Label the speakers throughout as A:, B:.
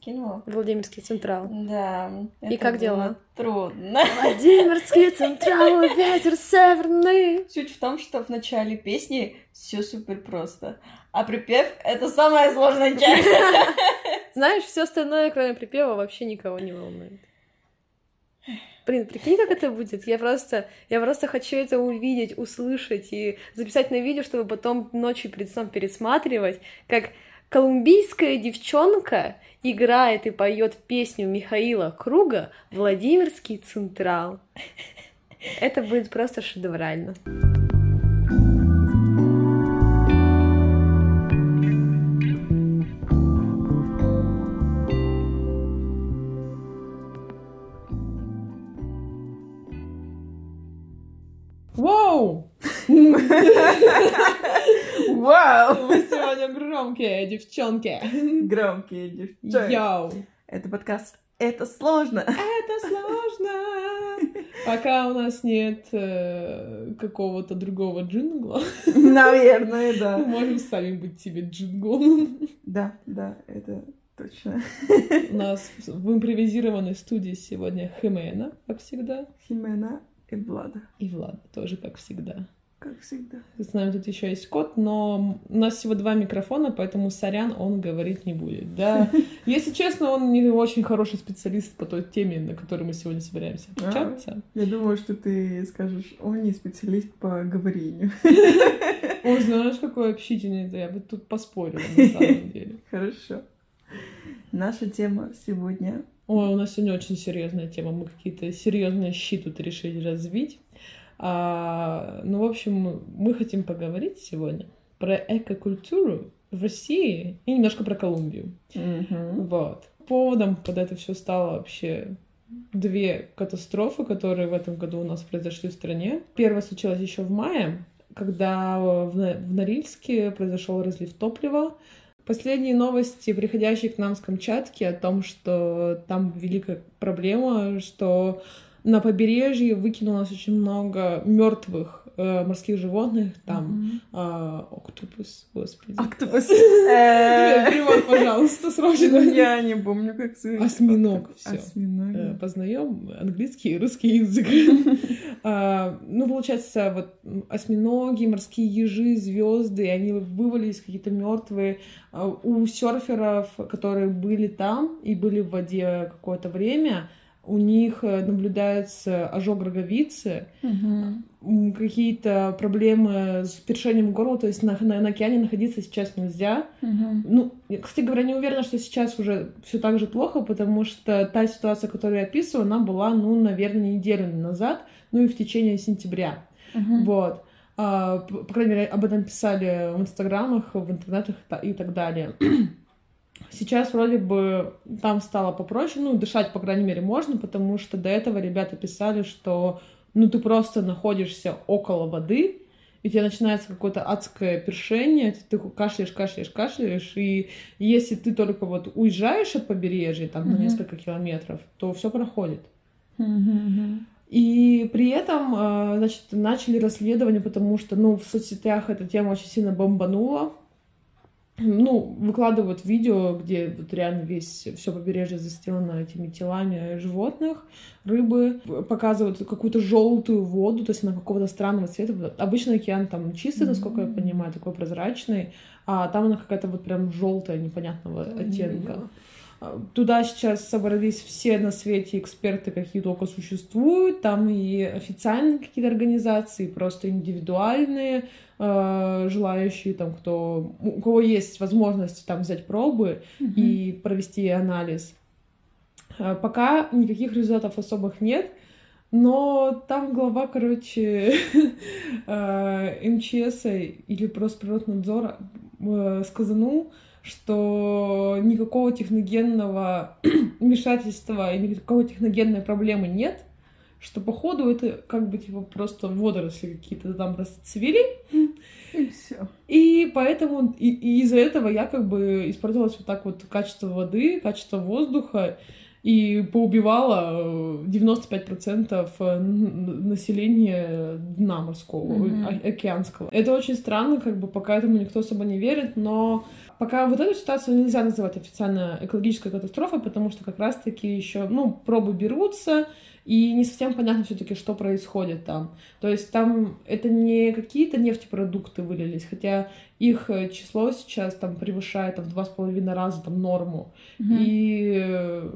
A: скинула.
B: Владимирский Централ.
A: Да.
B: И как дела?
A: Трудно.
B: Владимирский Централ, ветер северный.
A: Суть в том, что в начале песни все супер просто. А припев — это самая сложная часть.
B: Знаешь, все остальное, кроме припева, вообще никого не волнует. Блин, прикинь, как это будет. Я просто, я просто хочу это увидеть, услышать и записать на видео, чтобы потом ночью перед сном пересматривать, как колумбийская девчонка играет и поет песню Михаила Круга «Владимирский Централ». Это будет просто шедеврально.
C: Громкие девчонки.
A: Громкие девчонки.
C: Йоу!
A: Это подкаст «Это сложно».
C: Это сложно. Пока у нас нет э, какого-то другого джингла,
A: Наверное,
C: мы
A: да.
C: можем сами быть себе джинглом.
A: Да, да, это точно.
C: У нас в импровизированной студии сегодня Химена, как всегда,
A: Химена и Влада,
C: и Влад тоже, как всегда.
A: Как всегда.
C: С нами тут еще есть кот, но у нас всего два микрофона, поэтому сорян, он говорить не будет. Да, если честно, он не очень хороший специалист по той теме, на которой мы сегодня собираемся
A: А.
C: общаться.
A: Я думаю, что ты скажешь, он не специалист по говорению.
C: Ой, знаешь, какой общительный ты, я бы тут поспорила на самом деле.
A: Хорошо. Наша тема сегодня
C: Ой, у нас сегодня очень серьезная тема. Мы какие-то серьезные щи тут решили развить. А, ну, в общем, мы хотим поговорить сегодня про экокультуру в России и немножко про Колумбию.
A: Мгм.
C: Вот. Поводом под это все стало вообще две катастрофы, которые в этом году у нас произошли в стране. Первая случилась еще в мае, когда в Норильске произошел разлив топлива. Последние новости, приходящие к нам с Камчатки, о том, что там великая проблема, что на побережье выкинулось очень много мертвых э, морских животных, там а, октопус, господи.
A: Октопус.
C: Э,
A: Э,
C: Перевод, пожалуйста, срочно.
A: Я не помню, как зовут.
C: Осьминог, всё.
A: Осьминог.
C: Познаем английский и русский язык. А, Ну, получается, вот осьминоги, морские ежи, звезды, они вывалились какие-то мертвые. А У серферов, которые были там и были в воде какое-то время, у них э, наблюдается ожог роговицы, м, какие-то проблемы с першением горла, то есть на, на- на океане находиться сейчас нельзя.
A: Мгм.
C: Ну, я, кстати говоря, не уверена, что сейчас уже все так же плохо, потому что та ситуация, которую я описываю, она была, ну, наверное, неделю назад, ну и в течение сентября.
A: Мгм.
C: Вот. А, по, крайней мере, об этом писали в инстаграмах, в интернетах та- и так далее. Сейчас вроде бы там стало попроще, ну, дышать, по крайней мере, можно, потому что до этого ребята писали, что, ну, ты просто находишься около воды, и у тебя начинается какое-то адское першение, ты кашляешь, кашляешь, кашляешь, и если ты только вот уезжаешь от побережья, там, на
A: Мгм.
C: несколько километров, то все проходит.
A: Мгм.
C: И при этом, э, значит, начали расследование, потому что, ну, в соцсетях эта тема очень сильно бомбанула. Ну, выкладывают видео, где вот реально весь все побережье застелено этими телами животных, рыбы, показывают какую-то желтую воду, то есть она какого-то странного цвета. Обычно океан там чистый, насколько я понимаю, такой прозрачный, а там она какая-то вот прям желтая, непонятного оттенка. Туда сейчас собрались все на свете эксперты, какие только существуют. Там и официальные какие-то организации, просто индивидуальные, э, желающие, там, кто, у кого есть возможность там взять пробы
A: Мгм.
C: и провести анализ. Э, Пока никаких результатов особых нет, но там глава, короче, э, МЧС или Росприроднадзора э, сказанул, что никакого техногенного вмешательства и никакой техногенной проблемы нет, что походу это как бы типа просто водоросли какие-то там расцвели,
A: И все.
C: и поэтому и, и из-за этого я как бы испортилась вот так вот качество воды, качество воздуха, и поубивала э, 95% н- населения дна морского, о- океанского. Это очень странно, как бы пока этому никто особо не верит, но
D: пока вот эту ситуацию нельзя называть официально экологической катастрофой, потому что как раз-таки еще, ну, пробы берутся, и не совсем понятно все-таки, что происходит там. То есть там это не какие-то нефтепродукты вылились, хотя их э, число сейчас там превышает там, в два с половиной раза там норму. Mm-hmm. И э,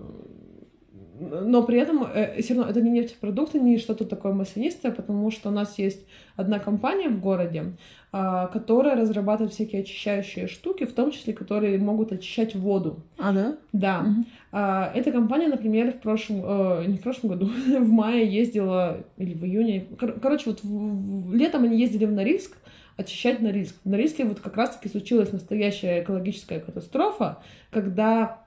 D: но при этом э, все равно это не нефтепродукты, не что-то такое маслянистое, потому что у нас есть одна компания в городе, э, которая разрабатывает всякие очищающие штуки, в том числе, которые могут очищать воду.
A: А, да?
D: Да. Угу. Э, эта компания, например, в прошлом, э, не в прошлом году, в мае ездила, или в июне, кор- короче, вот в, в, летом они ездили в Норильск, очищать Норильск. В Норильске вот как раз-таки случилась настоящая экологическая катастрофа, когда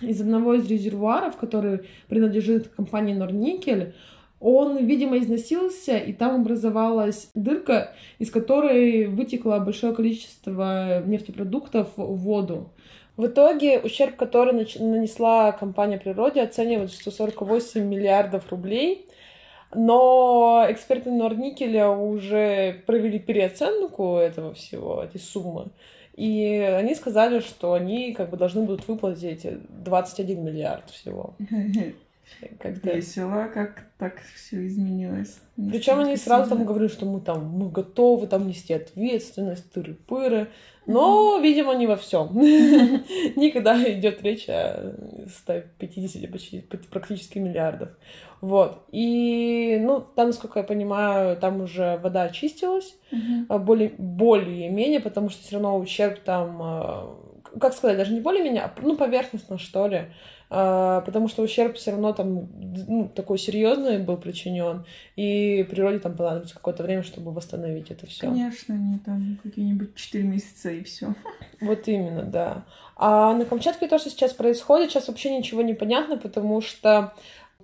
D: из одного из резервуаров, который принадлежит компании Норникель, он, видимо, износился, и там образовалась дырка, из которой вытекло большое количество нефтепродуктов в воду.
C: В итоге ущерб, который нанесла компания природе, оценивают в 148 миллиардов рублей. Но эксперты Норникеля уже провели переоценку этого всего, этой суммы. И они сказали, что они как бы должны будут выплатить 21 миллиард всего.
A: Как-то весело, как так все изменилось.
C: Причем они сразу там говорили, что мы там мы готовы там нести ответственность, тыры-пыры. Но, видимо, не во всем. Никогда идет речь о 150 почти практически миллиардов. Вот. И, ну, там, насколько я понимаю, там уже вода очистилась uh-huh. более, более-менее, потому что все равно ущерб там, а, как сказать, даже не более-менее, а, ну, поверхностно, что ли. А, потому что ущерб все равно там ну, такой серьезный был причинен, и природе там понадобится какое-то время, чтобы восстановить это все.
A: Конечно, не там какие-нибудь 4 месяца и все.
C: Вот именно, да. А на Камчатке то, что сейчас происходит, сейчас вообще ничего не понятно, потому что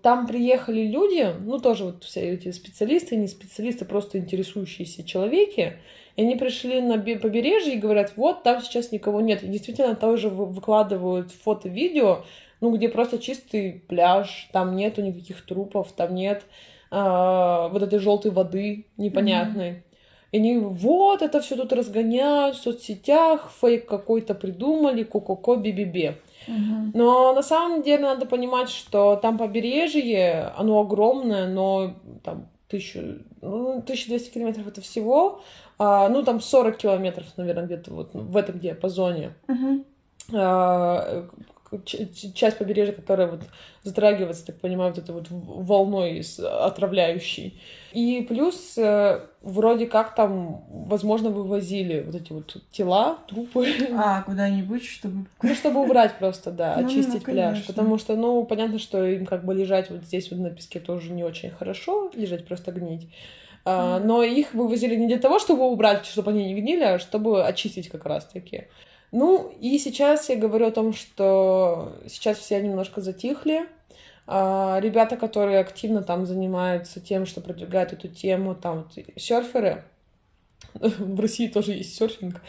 C: там приехали люди, ну тоже вот все эти специалисты, не специалисты, просто интересующиеся человеки, и они пришли на побережье и говорят, вот там сейчас никого нет. И действительно тоже выкладывают фото-видео, ну, где просто чистый пляж, там нету никаких трупов, там нет э, вот этой желтой воды непонятной. Mm-hmm. И они вот это все тут разгоняют в соцсетях, фейк какой-то придумали, ко-ко-ко, би-би-би. Угу. Но на самом деле надо понимать, что там побережье, оно огромное, но там тысячу, ну, 1200 километров это всего, а, ну там 40 километров, наверное, где-то вот в этом диапазоне. Угу. А, часть побережья, которая вот затрагивается, так понимаю, вот этой вот волной отравляющей. И плюс э, вроде как там, возможно, вывозили вот эти вот тела, трупы.
A: А, куда-нибудь, чтобы...
C: Ну, чтобы убрать просто, да, ну, очистить ну, пляж. Потому что, ну, понятно, что им как бы лежать вот здесь вот на песке тоже не очень хорошо, лежать просто гнить. А, но их вывозили не для того, чтобы убрать, чтобы они не гнили, а чтобы очистить как раз-таки. Ну, и сейчас я говорю о том, что сейчас все немножко затихли. А, ребята, которые активно там занимаются тем, что продвигают эту тему, там вот, серферы, в России тоже есть серфинг,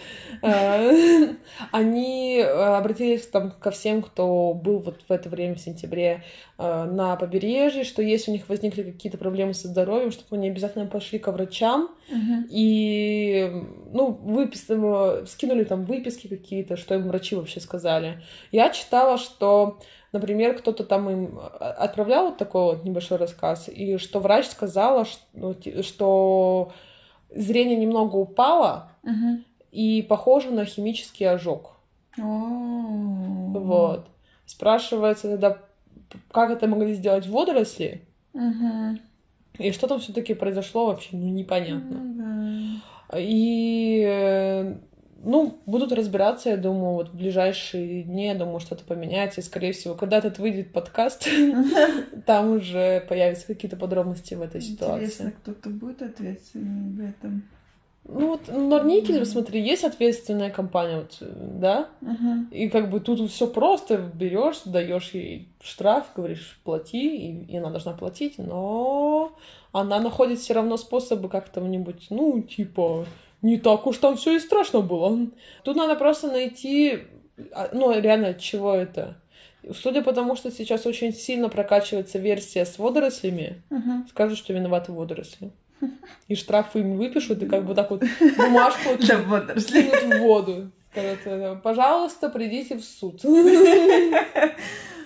C: а, они э, обратились там ко всем, кто был вот в это время, в сентябре, э, на побережье, что если у них возникли какие-то проблемы со здоровьем, чтобы они обязательно пошли к врачам и, ну, выпис... скинули там выписки какие-то, что им врачи вообще сказали. Я читала, что например, кто-то там им отправлял вот такой вот небольшой рассказ, и что врач сказала, что, что зрение немного упало угу. и похоже на химический ожог.
A: О-о-о.
C: Вот. Спрашивается тогда, как это могли сделать водоросли?
A: Угу.
C: И что там все-таки произошло вообще, ну непонятно. Да. И э, ну, будут разбираться, я думаю, вот в ближайшие дни, я думаю, что-то поменяется. И, скорее всего, когда этот выйдет подкаст, там уже появятся какие-то подробности в этой ситуации.
A: Интересно, кто-то будет ответственен в этом?
C: Ну вот Норникель, смотри, есть ответственная компания, вот, да? И как бы тут все просто берешь, даешь ей штраф, говоришь, плати, и, и она должна платить, но она находит все равно способы как-то-нибудь, ну, типа, не так уж там все и страшно было. Тут надо просто найти, а, ну, реально, от чего это. Судя по тому, что сейчас очень сильно прокачивается версия с водорослями,
A: uh-huh.
C: скажут, что виноваты водоросли. И штрафы им выпишут, и как бы так вот бумажку
A: водорослей.
C: в воду. Пожалуйста, придите в суд.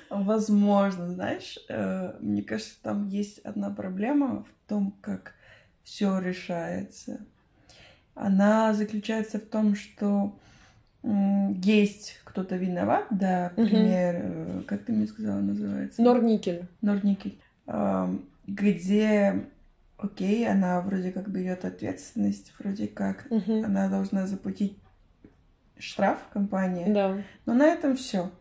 A: Возможно, знаешь, э, мне кажется, там есть одна проблема в том, как все решается. Она заключается в том, что есть кто-то виноват, да, например, э, как ты мне сказала, называется?
C: Норникель.
A: Норникель, где, окей, она вроде как берет ответственность, вроде как
C: Мгм.
A: она должна заплатить штраф компании,
C: Да.
A: но на этом все.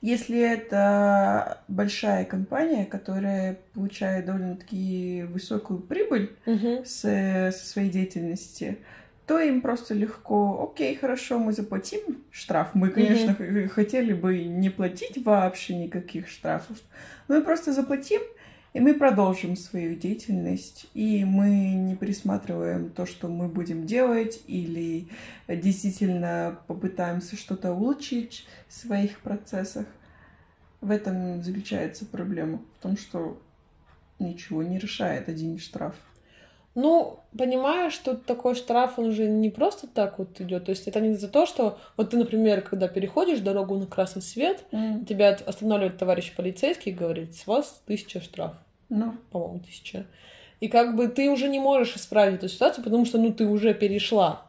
A: Если это большая компания, которая получает довольно-таки высокую прибыль
C: Мгм.
A: с, со своей деятельности, то им просто легко, окей, хорошо, мы заплатим штраф. Мы, конечно, х- хотели бы не платить вообще никаких штрафов, мы просто заплатим, и мы продолжим свою деятельность, и мы не пересматриваем то, что мы будем делать, или действительно попытаемся что-то улучшить в своих процессах. В этом заключается проблема, в том, что ничего не решает один штраф.
C: Ну, понимаешь, что такой штраф, он же не просто так вот идет. То есть это не за то, что вот ты, например, когда переходишь дорогу на красный свет, тебя от- останавливает товарищ полицейский и говорит, с вас тысяча штраф,
A: Ну,
C: по-моему, тысяча. И как бы ты уже не можешь исправить эту ситуацию, потому что, ну, ты уже перешла.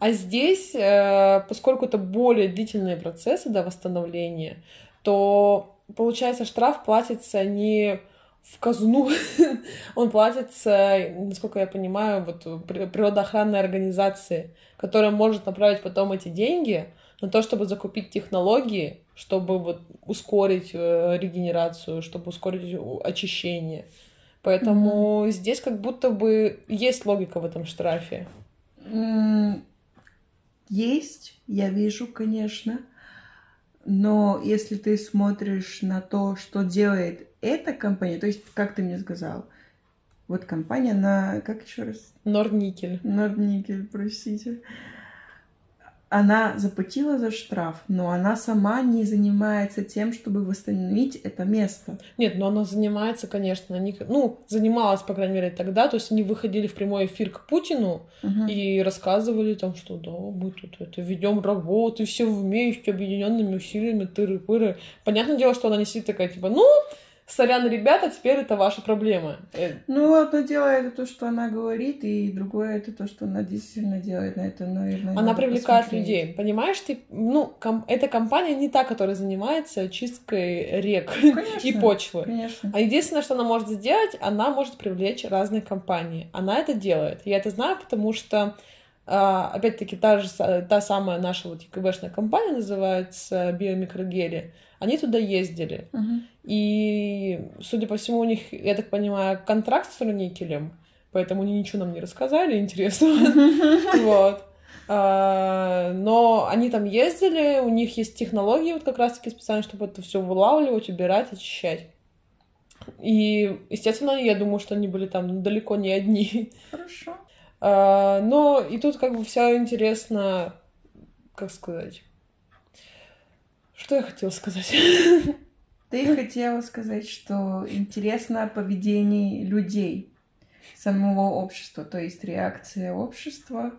C: А здесь, э, поскольку это более длительные процессы до восстановления, то, получается, штраф платится не в казну, он платится, насколько я понимаю, вот при- природоохранной организации, которая может направить потом эти деньги на то, чтобы закупить технологии, чтобы вот ускорить э, регенерацию, чтобы ускорить очищение. Поэтому здесь как будто бы есть логика в этом штрафе.
A: М, Есть, я вижу, конечно. Но если ты смотришь на то, что делает эта компания, то есть, как ты мне сказал, вот компания на, как еще раз,
C: Норникель.
A: Нордникель, простите, она заплатила за штраф, но она сама не занимается тем, чтобы восстановить это место.
C: Нет, но она занимается, конечно, они, ну, занималась, по крайней мере, тогда, то есть они выходили в прямой эфир к Путину
A: Мгм.
C: и рассказывали там, что да, мы тут это ведем работу, все вместе, объединенными усилиями, тыры-пыры. Понятное дело, что она не сидит такая, типа, ну, сорян, ребята, теперь это ваша проблема. Э,
A: Ну, одно дело это то, что она говорит, и другое это то, что она действительно делает. На это, наверное,
C: Она привлекает
A: посмотреть.
C: людей, понимаешь, ты, ну, ком- эта компания не та, которая занимается чисткой рек
A: Конечно,
C: и почвы.
A: Конечно.
C: А единственное, что она может сделать, она может привлечь разные компании. Она это делает. Я это знаю, потому что, а, опять-таки, та же та самая наша вот ЕКБшная компания называется Биомикрогели. Они туда ездили.
A: Мгм.
C: И, судя по всему, у них, я так понимаю, контракт с Руникелем, поэтому они ничего нам не рассказали интересного. Вот. А, Но они там ездили, у них есть технологии вот как раз-таки специально, чтобы это все вылавливать, убирать, очищать. И, естественно, я думаю, что они были там далеко не одни.
A: Хорошо.
C: А, Но и тут как бы все интересно, как сказать. Что я хотела сказать?
A: Ты хотела сказать, что интересно поведение людей, самого общества, то есть реакция общества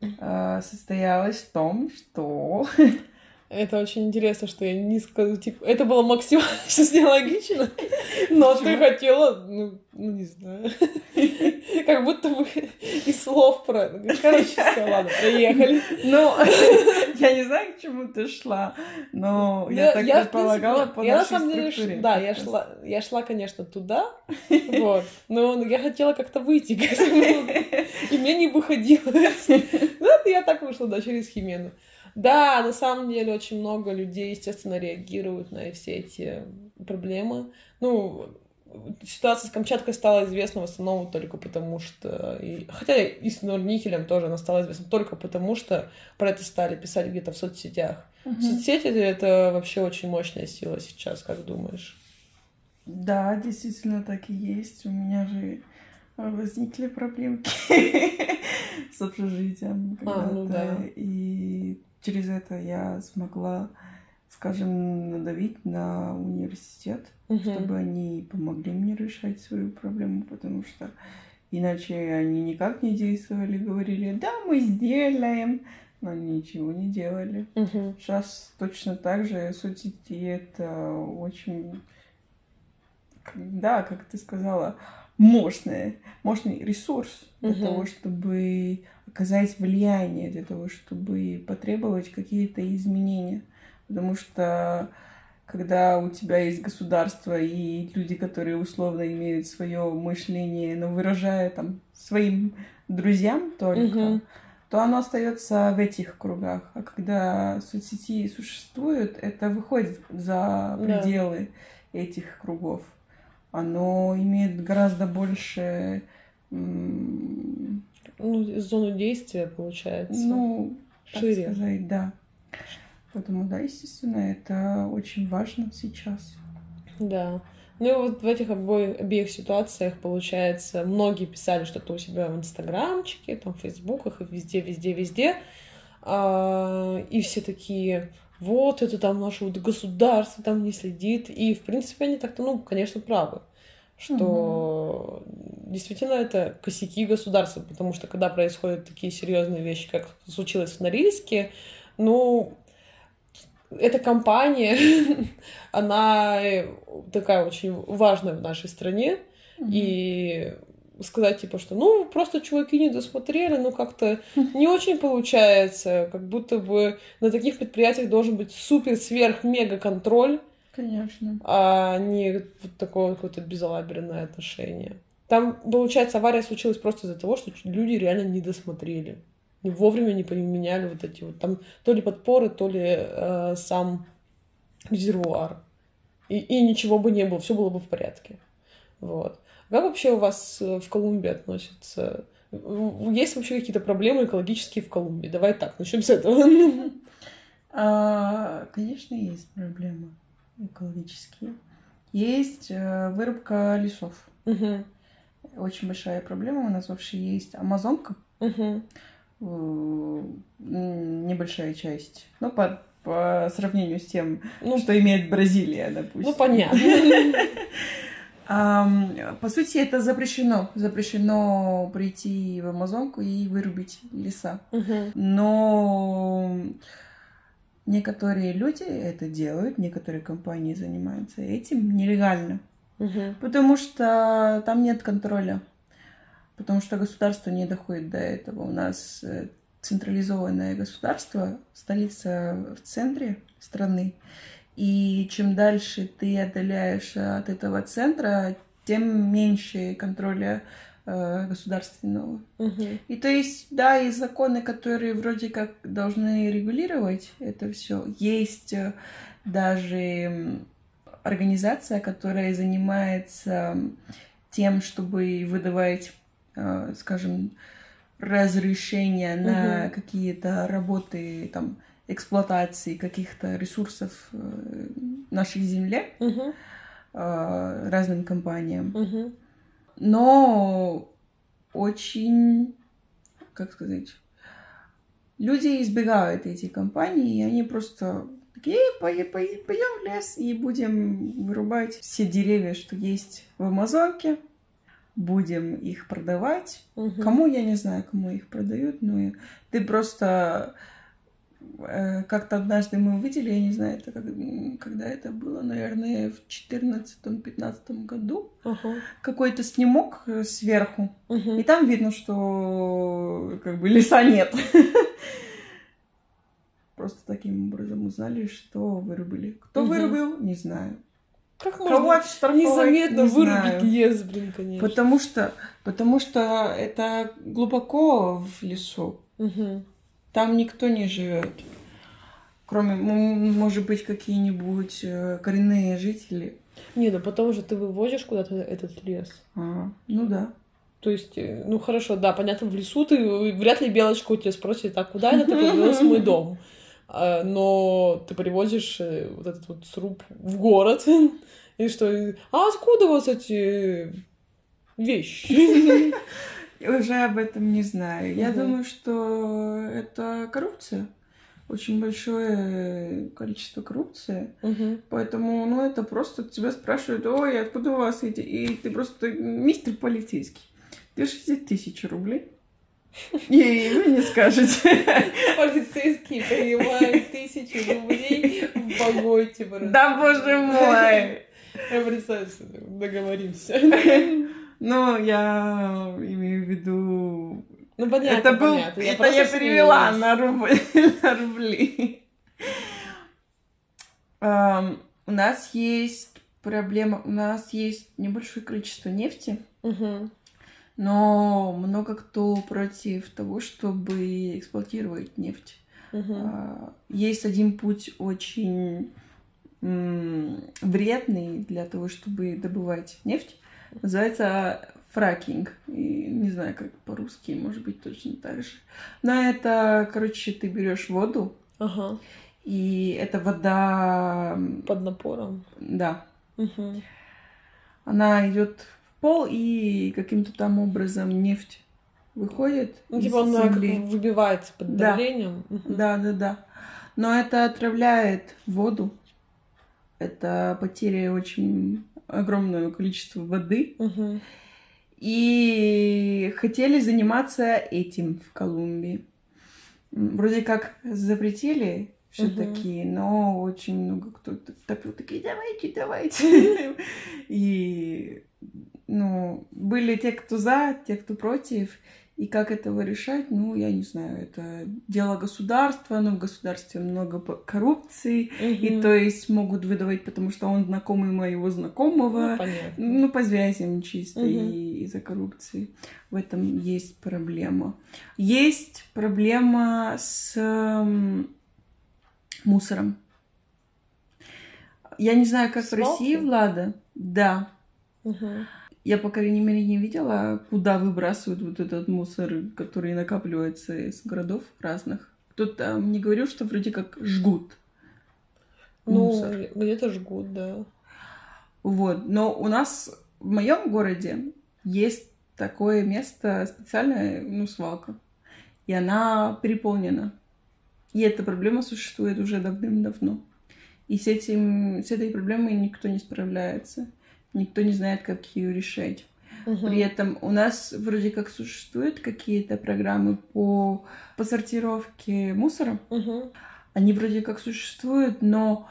A: э, состоялась в том, что
C: Это очень интересно, что я не скажу, типа, это было максимально сейчас нелогично, но ты
A: Почему?
C: хотела, ну, ну, не знаю, как будто бы из слов про... Короче, все, ладно, проехали.
A: Ну, я не знаю, к чему ты шла, но я, так предполагала по
C: я на самом деле, да, я шла, я шла, конечно, туда, вот, но я хотела как-то выйти к этому, и мне не выходило. Вот я так вышла, да, через Химену. Да, на самом деле очень много людей, естественно, реагируют на все эти проблемы. Ну, ситуация с Камчаткой стала известна в основном только потому, что... и- Хотя и с Норникелем тоже она стала известна только потому, что про это стали писать где-то в соцсетях.
A: Мгм.
C: Соцсети — это вообще очень мощная сила сейчас, как думаешь?
A: Да, действительно так и есть. У меня же возникли проблемки с общежитием
C: А, ну
A: когда-то.
C: да.
A: И через это я смогла, скажем, надавить на университет,
C: Мгм.
A: чтобы они помогли мне решать свою проблему, потому что иначе они никак не действовали, говорили, да, мы сделаем, но они ничего не делали.
C: Мгм.
A: Сейчас точно так же соцсети это очень, да, как ты сказала, мощный, мощный ресурс для того, чтобы оказать влияние, для того, чтобы потребовать какие-то изменения. Потому что когда у тебя есть государство и люди, которые условно имеют свое мышление, но выражают там своим друзьям только,
C: Мгм.
A: то оно остается в этих кругах. А когда соцсети существуют, это выходит за
C: Да.
A: пределы этих кругов. Оно имеет гораздо больше,
C: Ну, зону действия, получается.
A: ну, так
C: шире.
A: сказать, да. Поэтому, да, естественно, это очень важно сейчас.
C: Да. Ну и вот в этих обоих, обеих ситуациях, получается, многие писали что-то у себя в Инстаграмчике, там, в Фейсбуках и везде, везде, везде. А, и все такие, вот, это там наше вот государство там не следит. И, в принципе, они так-то, ну, конечно, правы что действительно это косяки государства, потому что когда происходят такие серьезные вещи, как случилось в Норильске, ну, эта компания, она такая очень важная в нашей стране, и сказать, типа, что, ну, просто чуваки не досмотрели, ну, как-то не очень получается, как будто бы на таких предприятиях должен быть супер-сверх-мега-контроль,
A: Конечно.
C: а не вот такое какое-то безалаберное отношение. Там, получается, авария случилась просто из-за того, что люди реально не досмотрели. Вовремя не поменяли вот эти вот там то ли подпоры, то ли э, сам резервуар. И, и ничего бы не было, все было бы в порядке. Вот. Как вообще у вас э, в Колумбии относятся? Есть вообще какие-то проблемы экологические в Колумбии? Давай так, начнем с этого.
A: А, конечно, есть проблемы экологические. Есть э, вырубка лесов.
C: Мгм.
A: Очень большая проблема. У нас вообще есть Амазонка, м, небольшая часть. Ну, по, по сравнению с тем,
C: Ну,
A: что имеет Бразилия, допустим.
C: ну, понятно.
A: По сути, это запрещено. Запрещено прийти в Амазонку и вырубить леса. Но некоторые люди это делают, некоторые компании занимаются этим нелегально.
C: Мгм.
A: Потому что там нет контроля. Потому что государство не доходит до этого. У нас э, централизованное государство, столица в центре страны. И чем дальше ты отдаляешься от этого центра, тем меньше контроля государственного.
C: Мгм.
A: И то есть, да, есть законы, которые вроде как должны регулировать это все. Есть э, даже организация, которая занимается тем, чтобы выдавать, э, скажем, разрешения на
C: Мгм.
A: какие-то работы, там, эксплуатации каких-то ресурсов э, нашей земле э, разным компаниям
C: Мгм.
A: Но очень, как сказать, люди избегают эти компании, и они просто такие, «Пое- пое- пойдем в лес и будем вырубать все деревья, что есть в Амазонке, будем их продавать.
C: Мгм.
A: Кому, я не знаю, кому их продают, но ты просто как-то однажды мы увидели, я не знаю, это как- когда это было, наверное, в 14-15 году,
C: Ага.
A: какой-то снимок э, сверху,
C: Мгм.
A: и там видно, что как бы леса нет. Просто таким образом узнали, что вырубили. Кто
C: Мгм.
A: вырубил, не знаю.
C: Как
A: Кого
C: можно
A: отштрафовать,
C: незаметно
A: не
C: вырубить лес, блин, конечно.
A: Потому что, потому что это глубоко в лесу.
C: Мгм.
A: Там никто не живет. Кроме, может быть, какие-нибудь э, коренные жители.
C: Не, ну потому что ты вывозишь куда-то этот лес.
A: А, ну да.
C: То есть, э, ну хорошо, да, понятно, в лесу ты э, вряд ли белочка у тебя спросит, а куда это ты привез мой дом? А, Но ты привозишь вот этот вот сруб в город, и что, а откуда у вас эти вещи?
A: Уже об этом не знаю. Я
C: Мгм.
A: думаю, что это коррупция. Очень большое количество коррупции.
C: Мгм.
A: Поэтому, ну, это просто тебя спрашивают, ой, откуда у вас эти... И ты просто, мистер полицейский, 260 тысяч рублей. И вы не скажете.
C: Полицейские принимают тысячу рублей в погоде.
A: Да боже мой!
C: Я представляю, договоримся.
A: Ну, я имею в виду...
C: Ну, понятно,
A: это был,
C: понятно.
A: это
C: просто
A: я перевела на, рубль, на рубли. Ам, у нас есть проблема, у нас есть небольшое количество нефти,
C: Мгм.
A: но много кто против того, чтобы эксплуатировать нефть.
C: Мгм.
A: А, Есть один путь очень вредный для того, чтобы добывать нефть. Называется фракинг. И не знаю, как по-русски, может быть, точно так же. Но это, короче, ты берешь воду,
C: Ага.
A: и эта вода,
C: Под напором.
A: да,
C: Мгм.
A: она идет в пол, и каким-то там образом нефть выходит
C: Ну, типа она как
A: земли.
C: бы выбивается под
A: Да.
C: давлением. Мгм.
A: Да, да, да. Но это отравляет воду. Это потеря очень огромного количества воды.
C: Мгм.
A: И хотели заниматься этим в Колумбии. Вроде как запретили все-таки, но очень много кто топил такие, давайте, давайте. И, ну, были те, кто за, те, кто против. И как этого решать, ну, я не знаю, это дело государства, но в государстве много коррупции, и
C: Мгм.
A: то есть могут выдавать, потому что он знакомый моего знакомого,
C: Ну, понятно.
A: ну, по связям чисто
C: Мгм.
A: и из-за коррупции. В этом есть проблема. Есть проблема с мусором. Я не знаю, как в
C: Свалки?
A: России, Влада. Да.
C: Мгм.
A: Я, по крайней мере, не видела, куда выбрасывают вот этот мусор, который накапливается из городов разных. Кто-то мне говорил, что вроде как жгут
C: Ну,
A: мусор.
C: где-то жгут, да.
A: Вот. Но у нас в моем городе есть такое место специальное, ну, свалка. И она переполнена. И эта проблема существует уже давным-давно. И с, этим, с этой проблемой никто не справляется. Никто не знает, как ее решать.
C: Мгм.
A: При этом у нас вроде как существуют какие-то программы по, по сортировке мусора.
C: Мгм.
A: Они вроде как существуют, но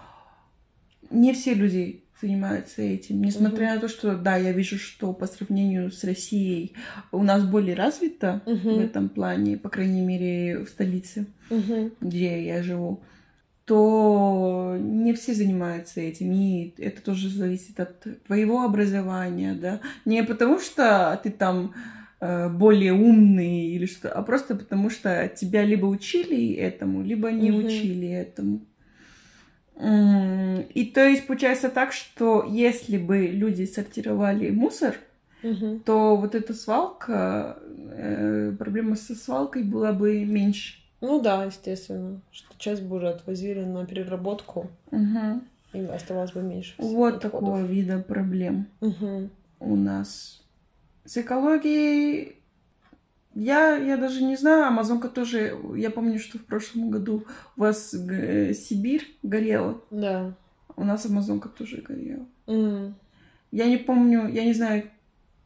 A: не все люди занимаются этим. Несмотря на то, что, да, я вижу, что по сравнению с Россией у нас более развито в
C: Мгм.
A: этом плане, по крайней мере, в столице,
C: Мгм.
A: где я живу, то не все занимаются этим. И это тоже зависит от твоего образования, да. Не потому что ты там э, более умный или что, а просто потому что тебя либо учили этому, либо не
C: Мгм.
A: учили этому. И то есть получается так, что если бы люди сортировали мусор,
C: Мгм.
A: то вот эта свалка, э, проблема со свалкой была бы меньше.
C: Ну да, естественно. Что часть бы уже отвозили на переработку,
A: Мгм.
C: и оставалось бы меньше.
A: Вот
C: отходов.
A: такого вида проблем
C: Мгм.
A: у нас. С экологией я, я даже не знаю, Амазонка тоже, я помню, что в прошлом году у вас г- Сибирь горела,
C: Да.
A: у нас Амазонка тоже горела.
C: М.
A: Я не помню, я не знаю,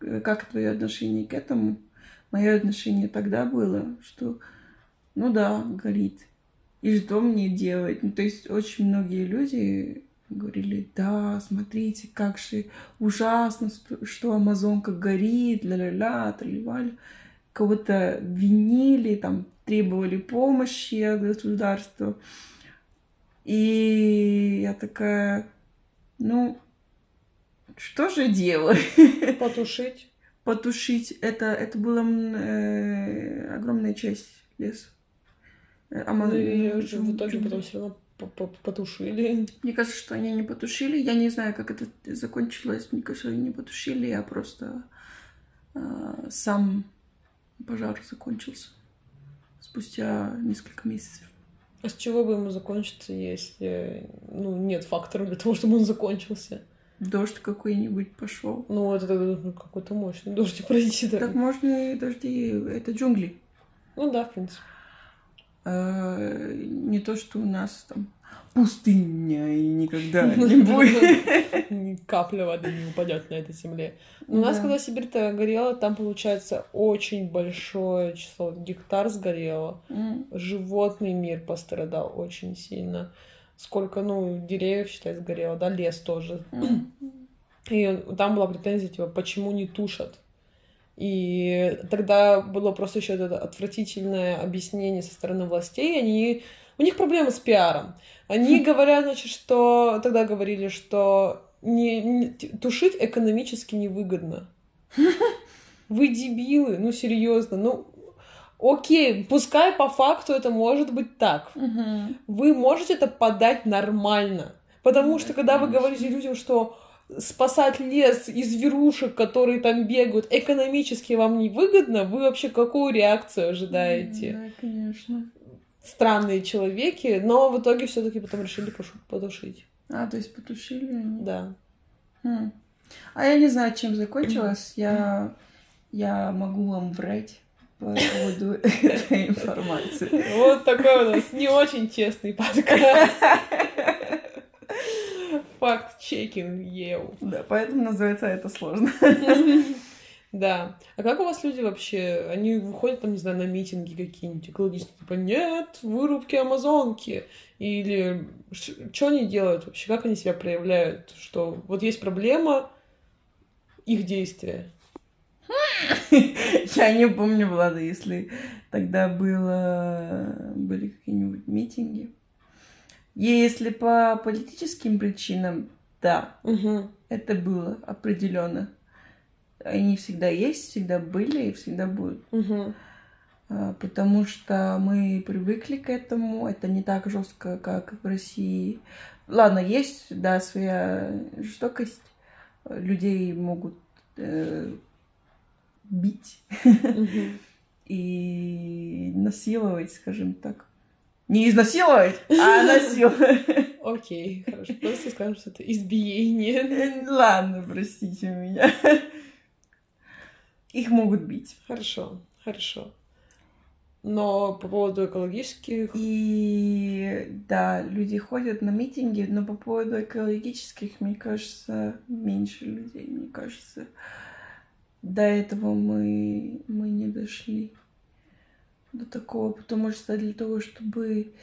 A: э, как твое отношение к этому. Мое отношение тогда было, что, ну да, горит. И что мне делать? Ну, то есть очень многие люди говорили, да, смотрите, как же ужасно, что- Амазонка горит, ля-ля-ля, тролливали. Кого-то винили, там, требовали помощи от государства. И я такая, ну, что же делать?
C: Потушить.
A: Потушить это, это была э, огромная часть леса. Э, Ама-
C: Ну, и в итоге потом все равно по- по- потушили.
A: Мне кажется, что они не потушили. Я не знаю, как это закончилось. Мне кажется, они не потушили, а просто а, сам пожар закончился спустя несколько месяцев.
C: А с чего бы ему закончиться, если ну, нет факторов для того, чтобы он закончился?
A: Дождь какой-нибудь пошел.
C: Ну, это должен какой-то мощный дождь пройти. Да.
A: Так можно и дожди, это джунгли.
C: Ну да, в принципе.
A: А, не то, что у нас там пустыня и никогда не будет.
C: ни капля воды не упадет на этой земле. Но у нас,
A: Да.
C: когда Сибирь-то горела, там, получается, очень большое число гектар сгорело. Животный мир пострадал очень сильно. Сколько, ну, деревьев, считай, сгорело, да, лес тоже. И там была претензия, типа, почему не тушат? И тогда было просто еще это отвратительное объяснение со стороны властей. Они... У них проблемы с пиаром. Они говорят, значит, что... Тогда говорили, что не, тушить экономически невыгодно. Вы дебилы, ну серьезно, ну окей, пускай по факту это может быть так. Вы можете это подать нормально. Потому
A: Да,
C: что когда вы говорите людям, что спасать лес из зверушек, которые там бегают, экономически вам невыгодно, вы вообще какую реакцию ожидаете?
A: Да, конечно.
C: Странные человеки, но в итоге все-таки потом решили потушить.
A: А, то есть потушили они?
C: Да.
A: Хм. А я не знаю, чем закончилось. Я, я могу вам врать по поводу этой информации.
C: Вот такой у нас не очень честный подкаст. Факт-чекинг, еу.
A: Да, поэтому называется это сложно.
C: Да. А как у вас люди вообще? Они выходят там, не знаю, на митинги какие-нибудь экологические, типа, нет, вырубки Амазонки. Или что они делают вообще? Как они себя проявляют? Что вот есть проблема, их действия.
A: Я не помню, Влада, если тогда было, были какие-нибудь митинги. Если по политическим причинам, да,
C: Угу.
A: это было определенно. Они всегда есть, всегда были и всегда будут.
C: Угу.
A: Потому что мы привыкли к этому. Это не так жестко, как в России. Ладно, есть, да, своя жестокость. Людей могут э, бить и насиловать, скажем так. Не изнасиловать, а насиловать.
C: Окей, хорошо. Просто скажем, что это избиение.
A: Э, Ладно, простите меня. Их могут бить.
C: Хорошо, хорошо. Но по поводу экологических...
A: И да, люди ходят на митинги, но по поводу экологических, мне кажется, меньше людей, мне кажется. До этого мы, мы не дошли до такого, потому что для того, чтобы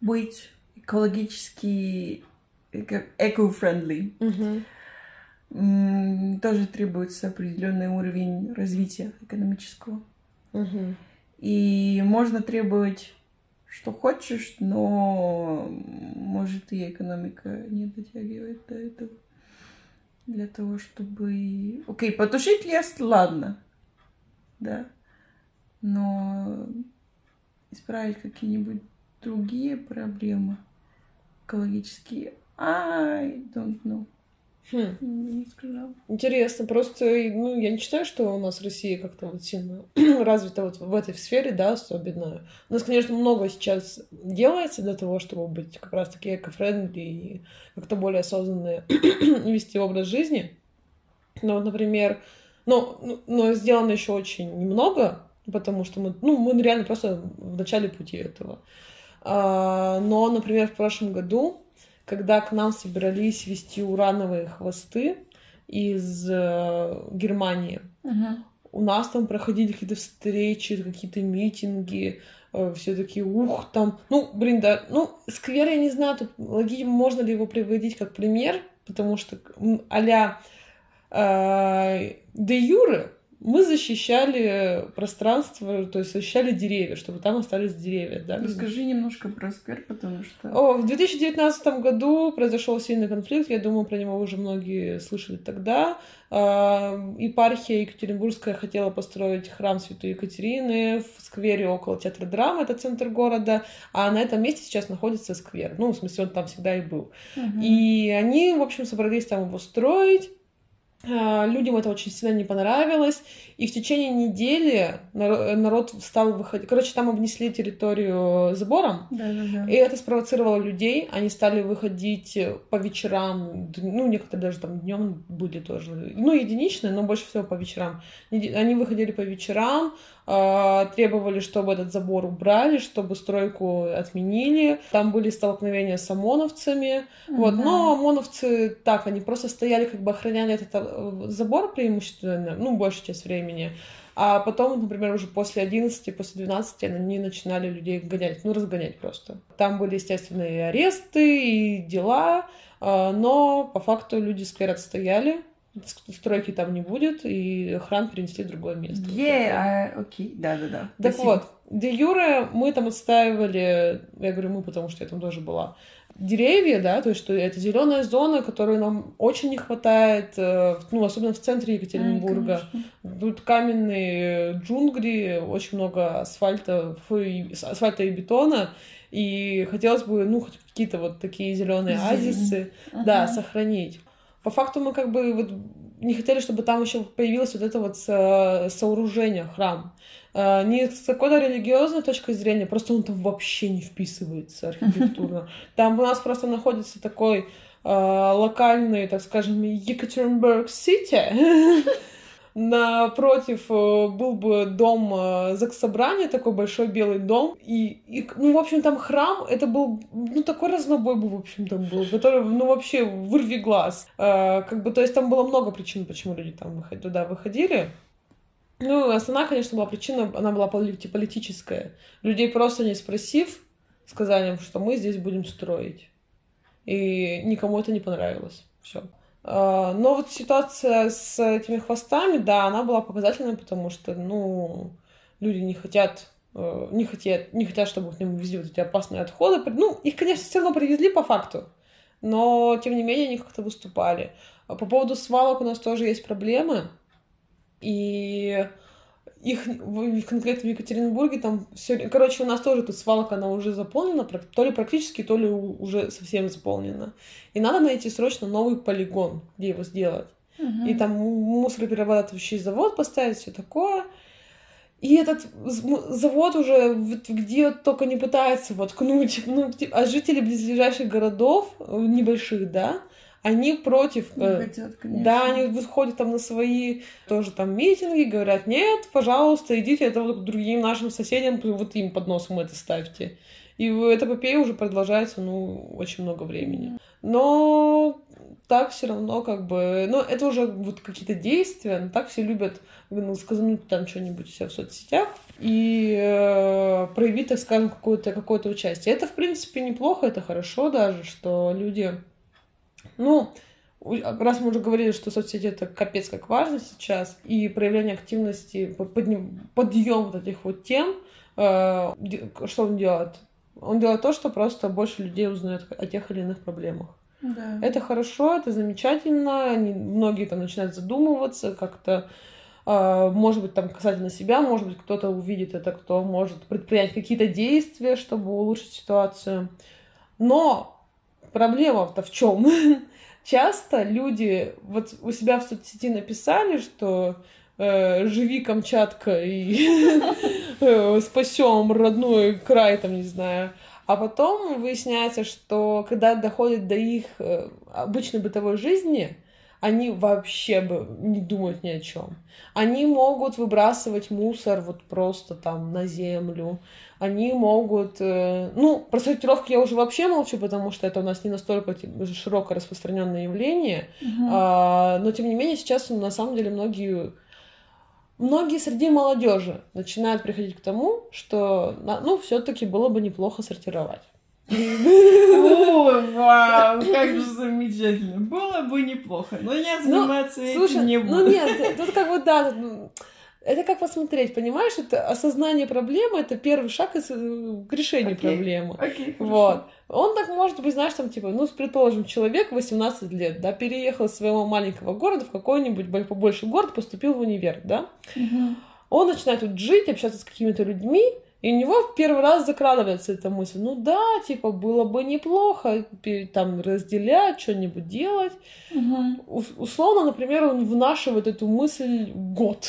A: быть экологически эко- eco-friendly,
C: Мгм.
A: м, тоже требуется определенный уровень развития экономического.
C: Мгм.
A: И можно требовать, что хочешь, но может и экономика не дотягивает до этого. Для того, чтобы... Окей, потушить лес, ладно. Да. Но исправить какие-нибудь другие проблемы экологические, I don't know.
C: Хм.
A: Не сказала.
C: Интересно, просто, ну, я не считаю, что у нас Россия как-то вот сильно развита вот в этой сфере, да, особенно. У нас, конечно, много сейчас делается для того, чтобы быть как раз-таки эко-френдли и как-то более осознанно вести образ жизни. Но, например, но, ну, но сделано еще очень немного, потому что мы, ну, мы реально просто в начале пути этого. А, но, например, в прошлом году, когда к нам собирались вести урановые хвосты из э, Германии, у нас там проходили какие-то встречи, какие-то митинги, все такие, ух, там, ну, блин, да, ну, сквер, я не знаю, тут логи- можно ли его приводить как пример, потому что а-ля э, де юре мы защищали пространство, то есть защищали деревья, чтобы там остались деревья, да.
A: Расскажи немножко про сквер, потому что...
C: О, в 2019 году произошел сильный конфликт, я думаю, про него уже многие слышали тогда. А, Епархия Екатеринбургская хотела построить храм Святой Екатерины в сквере около театра драмы, это центр города, а на этом месте сейчас находится сквер. Ну, в смысле, он там всегда и был.
A: Мгм.
C: И они, в общем, собрались там его строить. А, людям это очень сильно не понравилось, и в течение недели народ стал выходить. Короче, там обнесли территорию забором,
A: да, да, да.
C: и это спровоцировало людей. Они стали выходить по вечерам, ну, некоторые даже там днем были тоже, ну, единичные, но больше всего по вечерам. Они выходили по вечерам, требовали, чтобы этот забор убрали, чтобы стройку отменили. Там были столкновения с ОМОНовцами. Mm-hmm. Вот. Но ОМОНовцы так, они просто стояли, как бы охраняли этот э, забор преимущественно, ну, большую часть времени. А потом, например, уже после 11, после 12 они начинали людей гонять, ну, разгонять просто. Там были, естественно, и аресты, и дела, а, но по факту люди сквер отстояли, стройки там не будет, и храм перенесли в другое место.
A: Yeah, а, окей, да-да-да.
C: Так вот, де юре мы там отстаивали, я говорю мы, потому что я там тоже была, деревья, да, то есть что это зеленая зона, которой нам очень не хватает, э, ну, особенно в центре Екатеринбурга. Mm, Тут каменные джунгли, очень много асфальта, асфальта и бетона, и хотелось бы, ну, хоть какие-то вот такие зеленые оазисы, uh-huh. да, сохранить. По факту мы как бы вот не хотели, чтобы там еще появилось вот это вот сооружение, храм. А, не с какой-то религиозной точки зрения, просто он там вообще не вписывается архитектурно. Там у нас просто находится такой а, локальный, так скажем, Екатеринбург-Сити, Напротив э, был бы дом э, заксобрания, такой большой белый дом. И, и, ну, в общем, там храм, это был, ну, такой разнобой был, в общем, там был, который, ну, вообще, вырви глаз. Э, как бы, то есть там было много причин, почему люди там туда выходили. Ну, основная, конечно, была причина, она была политическая. Людей просто не спросив, сказали им, что мы здесь будем строить. И никому это не понравилось. Все. А, но вот ситуация с этими хвостами, да, она была показательной, потому что, ну, люди не хотят э, не хотят, не хотят, чтобы к ним везли вот эти опасные отходы. Ну, их, конечно, все равно привезли по факту, но, тем не менее, они как-то выступали. А по поводу свалок у нас тоже есть проблемы, и их конкретно в Екатеринбурге там все... Короче, у нас тоже тут свалка, она уже заполнена, то ли практически, то ли уже совсем заполнена. И надо найти срочно новый полигон, где его сделать. Угу. И там мусороперерабатывающий завод поставить, все такое. И этот завод уже где только не пытается воткнуть, ну, а жители близлежащих городов, э, небольших, да, они против.
A: Не э, хотят, конечно.
C: Да, они выходят там на свои тоже там митинги, говорят, нет, пожалуйста, идите это вот к другим нашим соседям, вот им под носом это ставьте. И эта эпопея уже продолжается, ну, очень много времени. Но так все равно как бы... Ну, это уже вот какие-то действия, но так все любят ну, сказать там что-нибудь себя в соцсетях и э, проявить, так скажем, какое-то какое участие. Это, в принципе, неплохо, это хорошо даже, что люди ну, раз мы уже говорили, что соцсети это капец как важно сейчас, и проявление активности, подъем, подъем вот этих вот тем, э, что он делает? Он делает то, что просто больше людей узнают о тех или иных проблемах.
A: Да.
C: Это хорошо, это замечательно. Они, многие там начинают задумываться как-то. Э, может быть, там касательно себя, может быть, кто-то увидит это, кто может предпринять какие-то действия, чтобы улучшить ситуацию. Но проблема-то в чем? Часто люди вот у себя в соцсети написали, что э, живи Камчатка и э, спасем родной край, там, не знаю. А потом выясняется, что когда доходит до их э, обычной бытовой жизни, они вообще бы не думают ни о чем. Они могут выбрасывать мусор вот просто там на землю. Они могут... Э, ну, про сортировку я уже вообще молчу, потому что это у нас не настолько широко распространенное явление.
A: Uh-huh.
C: А, но, тем не менее, сейчас на самом деле многие многие среди молодежи начинают приходить к тому, что, ну, все-таки было бы неплохо сортировать.
A: Вау, как же замечательно. Было бы неплохо, но я ну, заниматься этим не буду.
C: Ну нет, тут как бы да, это как посмотреть, понимаешь? Это осознание проблемы, это первый шаг к решению okay. проблемы.
A: Okay,
C: вот. Он так может быть, знаешь, там, типа, ну, предположим, человек 18 лет, да, переехал из своего маленького города в какой-нибудь побольше город, поступил в универ, да?
A: Uh-huh.
C: Он начинает тут жить, общаться с какими-то людьми, И у него в первый раз закрадывается эта мысль, ну да, типа, было бы неплохо там разделять, что-нибудь делать.
A: Угу.
C: Условно, например, он внашивает эту мысль год.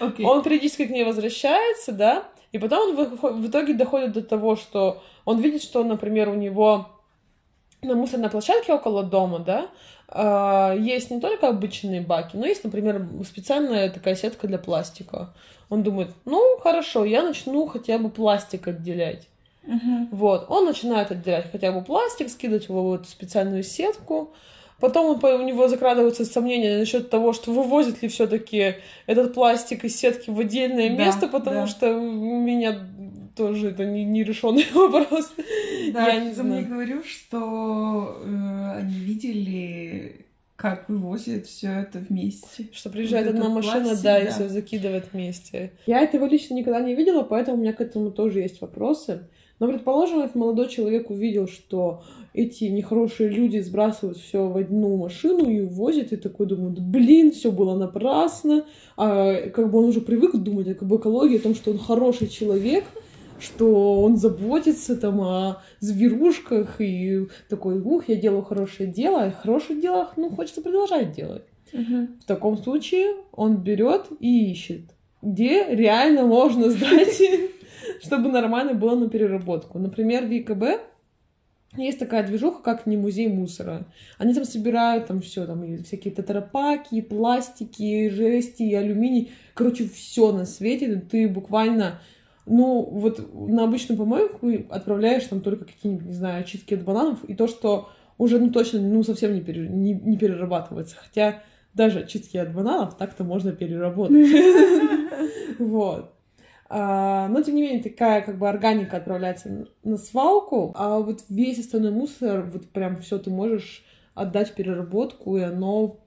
C: Okay. Он периодически к ней возвращается, да, и потом он в, итоге доходит до того, что он видит, что, например, у него на мусорной площадке около дома, да, есть не только обычные баки, но есть, например, специальная такая сетка для пластика. Он думает, ну, хорошо, я начну хотя бы пластик отделять.
A: Uh-huh.
C: Вот, он начинает отделять хотя бы пластик, скидывать его в эту специальную сетку. Потом у него закрадываются сомнения насчет того, что вывозит ли все-таки этот пластик из сетки в отдельное да, место, потому да. что у меня тоже это не, не решенный вопрос.
A: Да, я не знаю. мне говорю, что э, они видели как вывозят все это вместе.
C: Что приезжает вот одна машина, пластик, да, да, и все закидывает вместе. Я этого лично никогда не видела, поэтому у меня к этому тоже есть вопросы. Но, предположим, этот молодой человек увидел, что эти нехорошие люди сбрасывают все в одну машину и увозят, и такой думает, блин, все было напрасно. А как бы он уже привык думать об экологии, о том, что он хороший человек, что он заботится там о зверушках и такой, ух, я делаю хорошее дело, а хорошее дело, ну, хочется продолжать делать.
A: Угу.
C: В таком случае он берет и ищет, где реально можно сдать, чтобы нормально было на переработку. Например, в ИКБ есть такая движуха, как не музей мусора. Они там собирают там все, там и всякие тетрапаки, пластики, жести, алюминий. Короче, все на свете. Ты буквально ну, вот на обычную помойку отправляешь там только какие-нибудь, не знаю, очистки от бананов, и то, что уже, ну, точно, ну, совсем не, пере, не, не перерабатывается. Хотя даже очистки от бананов так-то можно переработать. Вот. А, но, тем не менее, такая как бы органика отправляется на свалку, а вот весь остальной мусор, вот прям все ты можешь отдать в переработку, и оно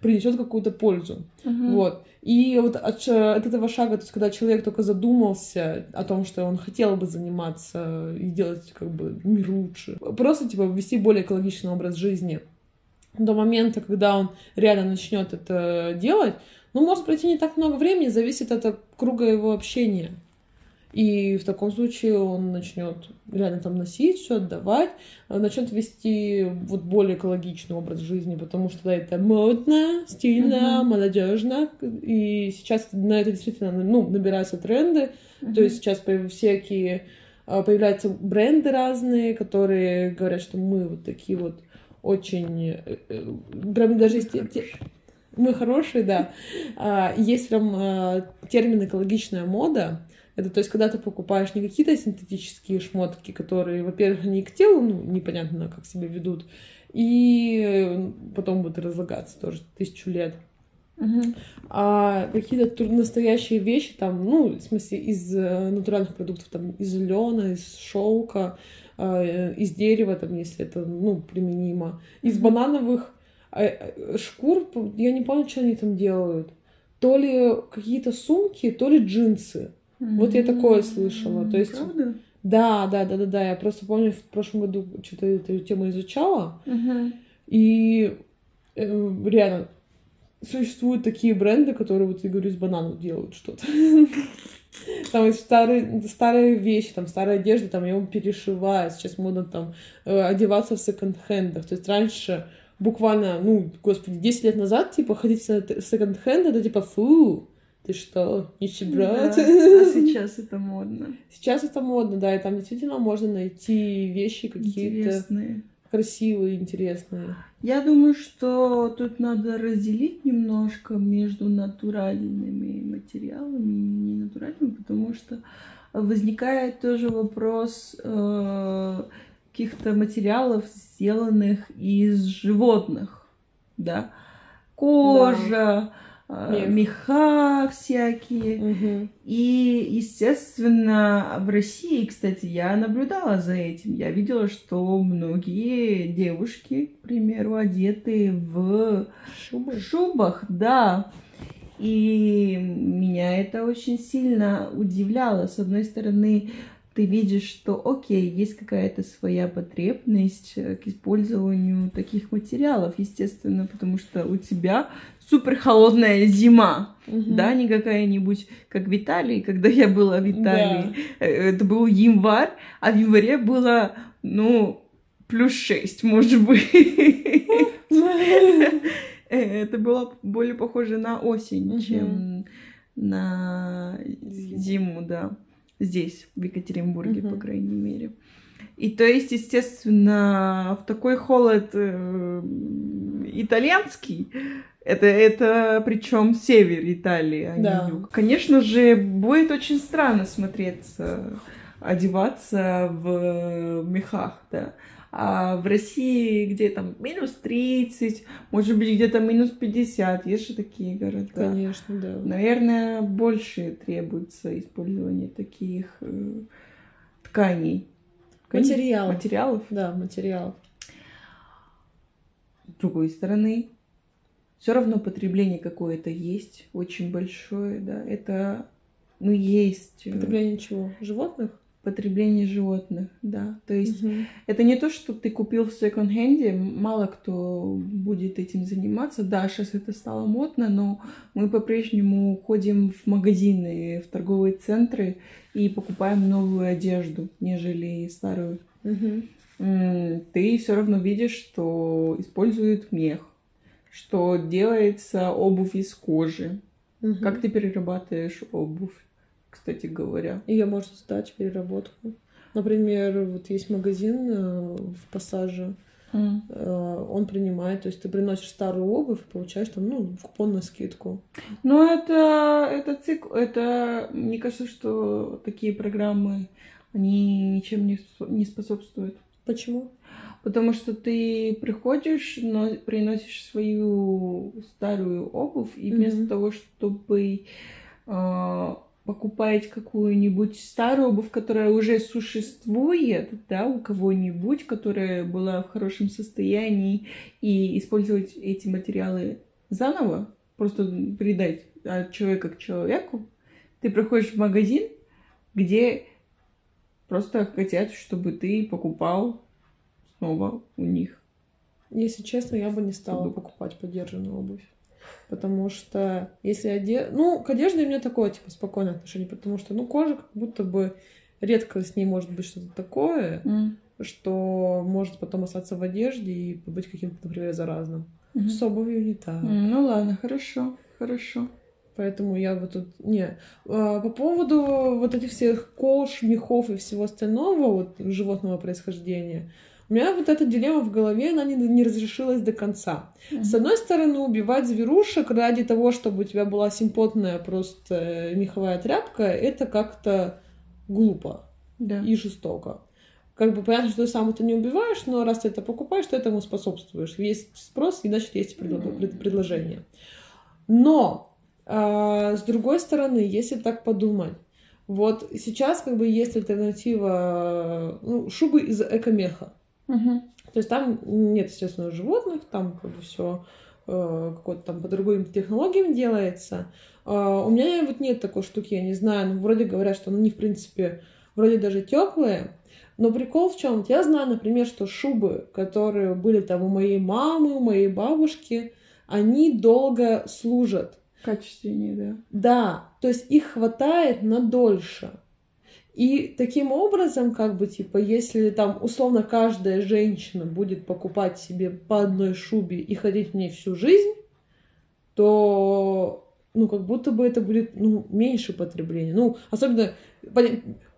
C: принесет какую-то пользу.
A: Uh-huh.
C: Вот. И вот от, от этого шага, то есть когда человек только задумался о том, что он хотел бы заниматься и делать как бы мир лучше, просто типа вести более экологичный образ жизни, до момента, когда он реально начнет это делать, ну, может пройти не так много времени, зависит от круга его общения. И в таком случае он начнет реально там носить, все отдавать, э, начнет вести вот более экологичный образ жизни, потому что да, это модно, стильно, uh-huh. молодежно. И сейчас на это действительно ну, набираются тренды. Uh-huh. То есть сейчас всякие э, появляются бренды разные, которые говорят, что мы вот такие вот очень э, прям даже есть мы хорошие, да. А, есть прям термин экологичная мода, это то есть, когда ты покупаешь не какие-то синтетические шмотки, которые, во-первых, не к телу, ну, непонятно, как себя ведут, и потом будут разлагаться тоже тысячу лет.
A: Uh-huh.
C: А какие-то настоящие вещи, там, ну, в смысле, из э, натуральных продуктов, там, из лена, из шелка, э, из дерева, там, если это, ну, применимо, из uh-huh. банановых э, шкур, я не помню, что они там делают. То ли какие-то сумки, то ли джинсы. Вот я такое слышала. То есть...
A: Правда?
C: Да, да, да, да, да. Я просто помню, в прошлом году что-то эту тему изучала.
A: Угу.
C: И э, реально существуют такие бренды, которые, вот я говорю, из бананов делают что-то. Там есть старые, старые вещи, там старая одежда, там его перешивают. Сейчас модно там э, одеваться в секонд-хендах. То есть раньше буквально, ну, господи, 10 лет назад, типа, ходить в секонд-хенд, это типа фу, ты что, нищеброд?
A: Да. А сейчас это модно.
C: Сейчас это модно, да, и там действительно можно найти вещи какие-то красивые, интересные.
A: Я думаю, что тут надо разделить немножко между натуральными материалами и ненатуральными, потому что возникает тоже вопрос э, каких-то материалов, сделанных из животных, да, кожа. Да Мех. меха всякие.
C: Угу.
A: И, естественно, в России, кстати, я наблюдала за этим. Я видела, что многие девушки, к примеру, одеты в
C: Шубы.
A: шубах, да. И меня это очень сильно удивляло. С одной стороны, ты видишь, что окей, есть какая-то своя потребность э, к использованию таких материалов, естественно, потому что у тебя супер холодная зима,
C: Мгм.
A: да, не какая-нибудь, как в Италии, когда я была в Италии,
C: Да.
A: э, это был январь, а в январе было, ну, плюс 6, может быть. Э, Это было более похоже на осень, чем на зиму, да. Здесь, в Екатеринбурге, по
C: Мгм.
A: крайней мере. И то есть, естественно, в такой холод э, итальянский, это, это причем север Италии, а
C: Да.
A: не юг. Конечно же, будет очень странно смотреться, одеваться в мехах, да. А в России где там минус 30, может быть, где-то минус 50, есть же такие города.
C: Конечно, да.
A: Наверное, больше требуется использование таких э, тканей.
C: Материалов.
A: Материалов.
C: Да, материал.
A: С другой стороны, все равно потребление какое-то есть, очень большое, да. Это, ну, есть э,
C: Потребление чего? Животных?
A: Потребление животных, да. То есть
C: Мгм.
A: Это не то, что ты купил в секонд-хенде, мало кто будет этим заниматься. Да, сейчас это стало модно, но мы по-прежнему ходим в магазины, в торговые центры и покупаем новую одежду, нежели старую. М, Ты все равно видишь, что используют мех, что делается обувь из кожи.
C: Мгм.
A: Как ты перерабатываешь обувь, кстати говоря?
C: Ее можно сдать в переработку. Например, вот есть магазин э, в Пассаже, э, он принимает, то есть ты приносишь старую обувь и получаешь там, ну, купонную скидку.
A: Ну, это, это цикл, это, мне кажется, что такие программы, они ничем не, не способствуют.
C: Почему?
A: Потому что ты приходишь, но приносишь свою старую обувь, и вместо
C: Мгм.
A: того, чтобы а, покупать какую-нибудь старую обувь, которая уже существует, да, у кого-нибудь, которая была в хорошем состоянии, и использовать эти материалы заново, просто передать от человека к человеку, ты приходишь в магазин, где просто хотят, чтобы ты покупал снова у них.
C: Если честно, я бы не стала
A: Продукт.
C: покупать подержанную обувь. Потому что если оде... Ну, к одежде у меня такое, типа, спокойное отношение, потому что, ну, кожа как будто бы редко с ней может быть что-то такое, что может потом остаться в одежде и быть каким-то, например, заразным.
A: Мгм.
C: С обувью не так.
A: М, Ну ладно, хорошо, хорошо.
C: Поэтому я вот тут... Не. А, По поводу вот этих всех кож, мехов и всего остального, вот животного происхождения, у меня вот эта дилемма в голове, она не, не разрешилась до конца. С одной стороны, убивать зверушек ради того, чтобы у тебя была симпотная просто э, меховая тряпка, это как-то глупо
A: Да.
C: и жестоко. Как бы понятно, что ты сам это не убиваешь, но раз ты это покупаешь, ты этому способствуешь. Есть спрос, и значит есть пред- предложение. Но, а, с другой стороны, если так подумать, вот сейчас как бы есть альтернатива ну, шубы из экомеха.
A: Мгм.
C: То есть там нет, естественно, животных, там как бы все какой-то там по другим технологиям делается. А, у меня вот нет такой штуки, я не знаю, ну, вроде говорят, что они, в принципе, вроде даже теплые. Но прикол в чем? Я знаю, например, что шубы, которые были там у моей мамы, у моей бабушки, они долго служат.
A: Качественнее, да.
C: Да, то есть их хватает на дольше. И таким образом, как бы, типа, если там, условно, каждая женщина будет покупать себе по одной шубе и ходить в ней всю жизнь, то, ну, как будто бы это будет, ну, меньше потребления. Ну, особенно,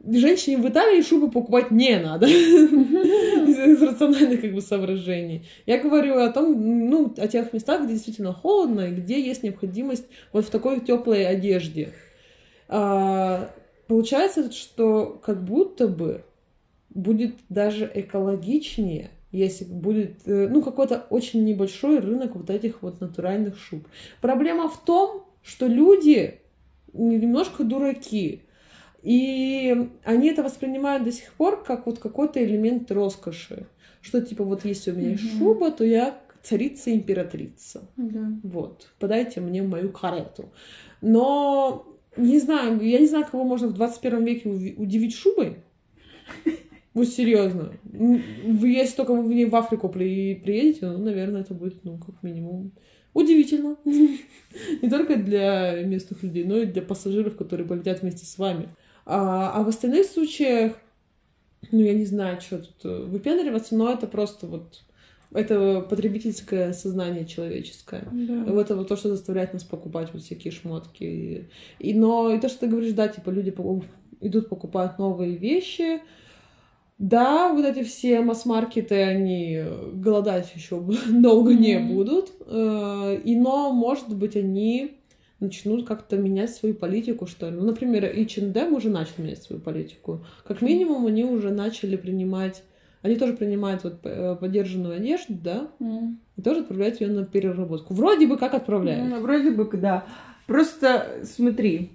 C: женщине в Италии шубу покупать не надо. Из из рациональных, как бы, соображений. Я говорю о том, ну, о тех местах, где действительно холодно, и где есть необходимость вот в такой теплой одежде. А, получается, что как будто бы будет даже экологичнее, если будет, э, ну, какой-то очень небольшой рынок вот этих вот натуральных шуб. Проблема в том, что люди немножко дураки, и они это воспринимают до сих пор как вот какой-то элемент роскоши. Что типа вот если у меня есть
A: Мгм.
C: шуба, то я царица-императрица.
A: Да.
C: Вот, подайте мне мою карету. Но не знаю, я не знаю, кого можно в 21 веке удивить шубой. Вот серьезно. Если только вы в Африку при- приедете, ну, наверное, это будет, ну, как минимум, удивительно. Не только для местных людей, но и для пассажиров, которые полетят вместе с вами. А, а в остальных случаях, ну, я не знаю, что тут э, выпендриваться, но это просто вот... Это потребительское сознание человеческое. Вот это вот то, что заставляет нас покупать вот всякие шмотки. И, но и то, что ты говоришь, да, типа люди идут покупать новые вещи. Да, вот эти все масс-маркеты, они голодать еще долго не будут. Э, И, но, может быть, они начнут как-то менять свою политику, что ли. Ну, например, H&M уже начал менять свою политику. Как минимум, они уже начали принимать... Они тоже принимают вот э, подержанную одежду, да,
A: М.
C: и тоже отправляют ее на переработку. Вроде бы как отправляют.
A: Ну, вроде бы, да. Просто смотри,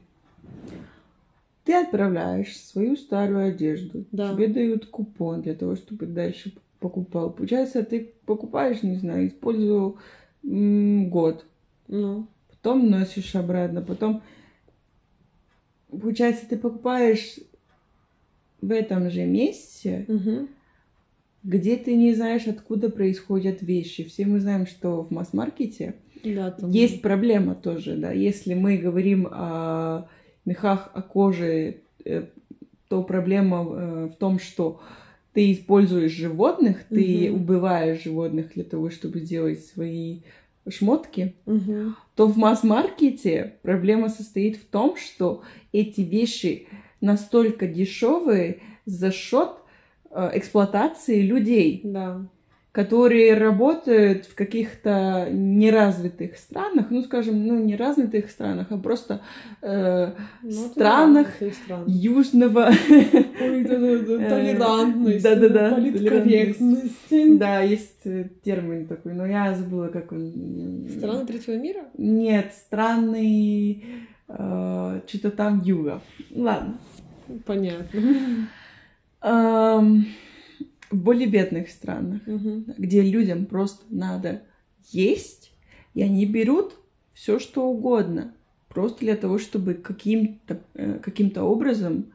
A: ты отправляешь свою старую одежду,
C: Да.
A: тебе дают купон для того, чтобы дальше покупал. Получается, ты покупаешь, не знаю, использовал м, год,
C: Ну,
A: потом носишь обратно, потом, получается, ты покупаешь в этом же месте,
C: мгм.
A: Где ты не знаешь, откуда происходят вещи. Все мы знаем, что в масс-маркете
C: да, там...
A: Есть проблема тоже, да. Если мы говорим о мехах, о коже, э, то проблема э, в том, что ты используешь животных, ты
C: Мгм.
A: убиваешь животных для того, чтобы сделать свои шмотки,
C: Мгм.
A: то в масс-маркете проблема состоит в том, что эти вещи настолько дешевые за счет эксплуатации людей
C: Да.
A: которые работают в каких-то неразвитых странах, ну, скажем, ну, не развитых странах, а просто э,
C: Ну,
A: странах
C: странно.
A: южного, Э,
C: толерантность,
A: да-да-да,
C: политкорректность.
A: да, есть э, термин такой, но я забыла, как он.
C: Страны третьего мира?
A: Нет, страны э, что-то там юга. Ладно.
C: Понятно.
A: В более бедных странах.
C: Мгм.
A: где людям просто надо есть, и они берут все, что угодно, просто для того, чтобы каким-то э, каким-то образом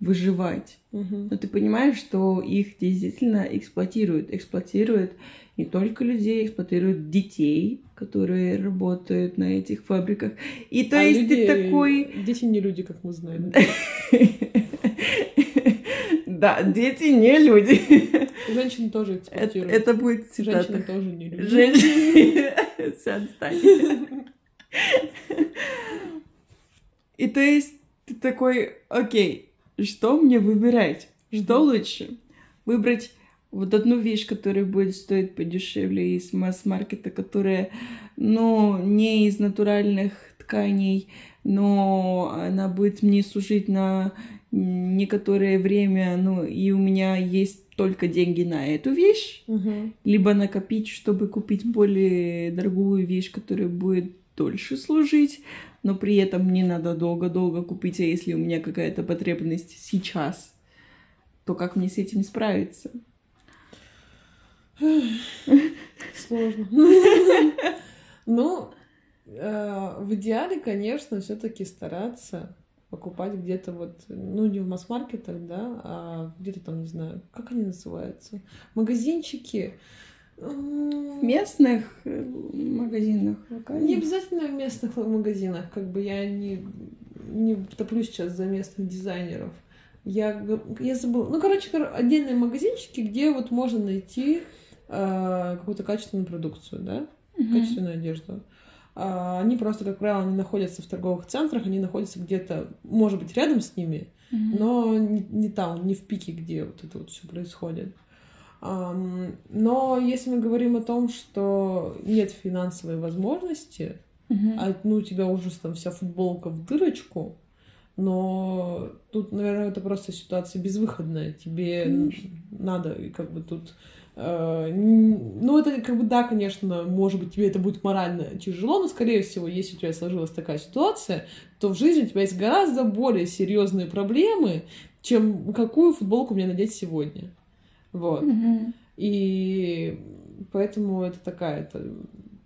A: выживать.
C: Мгм.
A: Но ты понимаешь, что их действительно эксплуатируют. Эксплуатируют не только людей, эксплуатируют детей, которые работают на этих фабриках. И то
C: А
A: есть
C: люди-
A: ты такой...
C: Дети не люди, как мы знаем.
A: Да, дети не люди.
C: Женщины тоже
A: Это,
C: эксплуатируют.
A: это будет цитата.
C: Женщины тоже не люди.
A: Женщины. Всё, отстань. И то есть ты такой, окей, что мне выбирать? Что лучше? Выбрать вот одну вещь, которая будет стоить подешевле из масс-маркета, которая, ну, не из натуральных тканей, но она будет мне служить на некоторое время, ну, и у меня есть только деньги на эту вещь,
C: Мгм.
A: либо накопить, чтобы купить более дорогую вещь, которая будет дольше служить, но при этом не надо долго-долго купить, а если у меня какая-то потребность сейчас, то как мне с этим справиться?
C: Сложно. Ну, э, в идеале, конечно, все-таки стараться покупать где-то вот, ну, не в масс-маркетах, да, а где-то там, не знаю, как они называются, магазинчики.
A: В местных э, магазинах
C: Не
A: локальных?
C: обязательно в местных магазинах, как бы я не, не топлю сейчас за местных дизайнеров. Я, я забыла. Ну, короче, кор- отдельные магазинчики, где вот можно найти э, какую-то качественную продукцию, да,
A: Мгм.
C: качественную одежду. Они просто, как правило, не находятся в торговых центрах, они находятся где-то, может быть, рядом с ними,
A: Мгм.
C: но не, не там, не в пике, где вот это вот все происходит. Но если мы говорим о том, что нет финансовой возможности,
A: Мгм.
C: а ну у тебя уже там вся футболка в дырочку, но тут, наверное, это просто ситуация безвыходная. Тебе
A: Конечно.
C: надо как бы тут ну, это как бы, да, конечно, может быть, тебе это будет морально тяжело, но, скорее всего, если у тебя сложилась такая ситуация, то в жизни у тебя есть гораздо более серьезные проблемы, чем какую футболку мне надеть сегодня. Вот.
A: Мгм.
C: И поэтому это такая, это,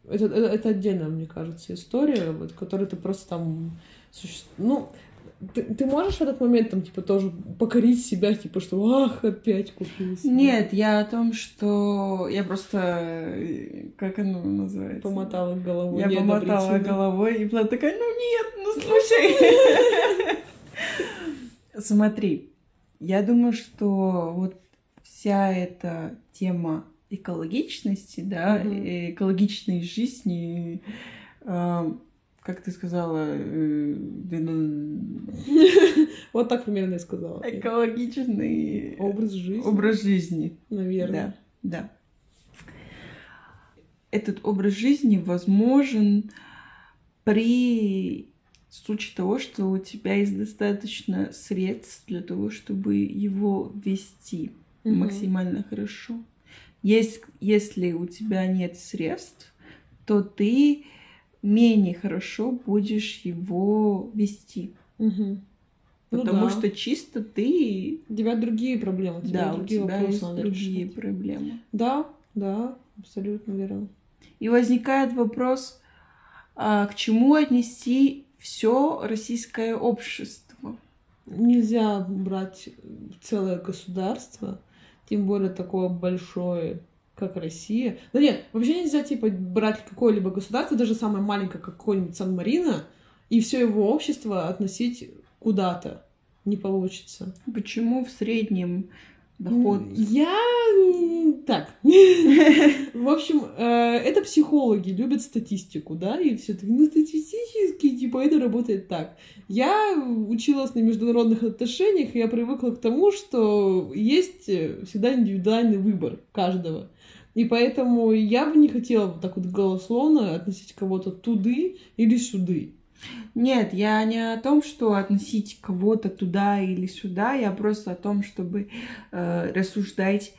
C: это, это, это отдельная, мне кажется, история, вот, которую ты просто там... суще- Ну, ты, ты можешь в этот момент там, типа, тоже покорить себя, типа, что ах, опять купила себе.
A: Нет, я о том, что я просто... э, Как оно называется?
C: Помотала головой.
A: Я помотала головой, и была такая, ну нет, ну слушай. Смотри, я думаю, что вот вся эта тема экологичности, да, и экологичной жизни, э, как ты сказала, э, ну,
C: Вот так примерно я сказала.
A: экологичный
C: Образ жизни,
A: образ жизни.
C: наверное.
A: Да, да. Этот образ жизни возможен при случае того, что у тебя есть достаточно средств для того, чтобы его вести
C: Мгм.
A: максимально хорошо. Есть, если у тебя нет средств, то ты менее хорошо будешь его вести.
C: Ну
A: Потому
C: да.
A: что чисто ты...
C: У тебя другие проблемы, у тебя
A: Да, у
C: другие
A: тебя
C: вопросы
A: есть
C: надо
A: другие
C: решать.
A: проблемы.
C: Да, да, абсолютно верно.
A: И возникает вопрос, а, к чему отнести все российское общество?
C: Нельзя брать целое государство, тем более такое большое, как Россия. Да нет, вообще нельзя, типа, брать какое-либо государство, даже самое маленькое, как какой-нибудь Сан-Марино, и все его общество относить куда-то. Не получится.
A: Почему в среднем доход...
C: Я... Так. В общем, э, это психологи любят статистику, да, и все таки ну, статистически, типа, это работает так. Я училась на международных отношениях, и я привыкла к тому, что есть всегда индивидуальный выбор каждого. И поэтому я бы не хотела вот так вот голословно относить кого-то туды или сюды.
A: Нет, я не о том, что относить кого-то туда или сюда, я просто о том, чтобы э, рассуждать,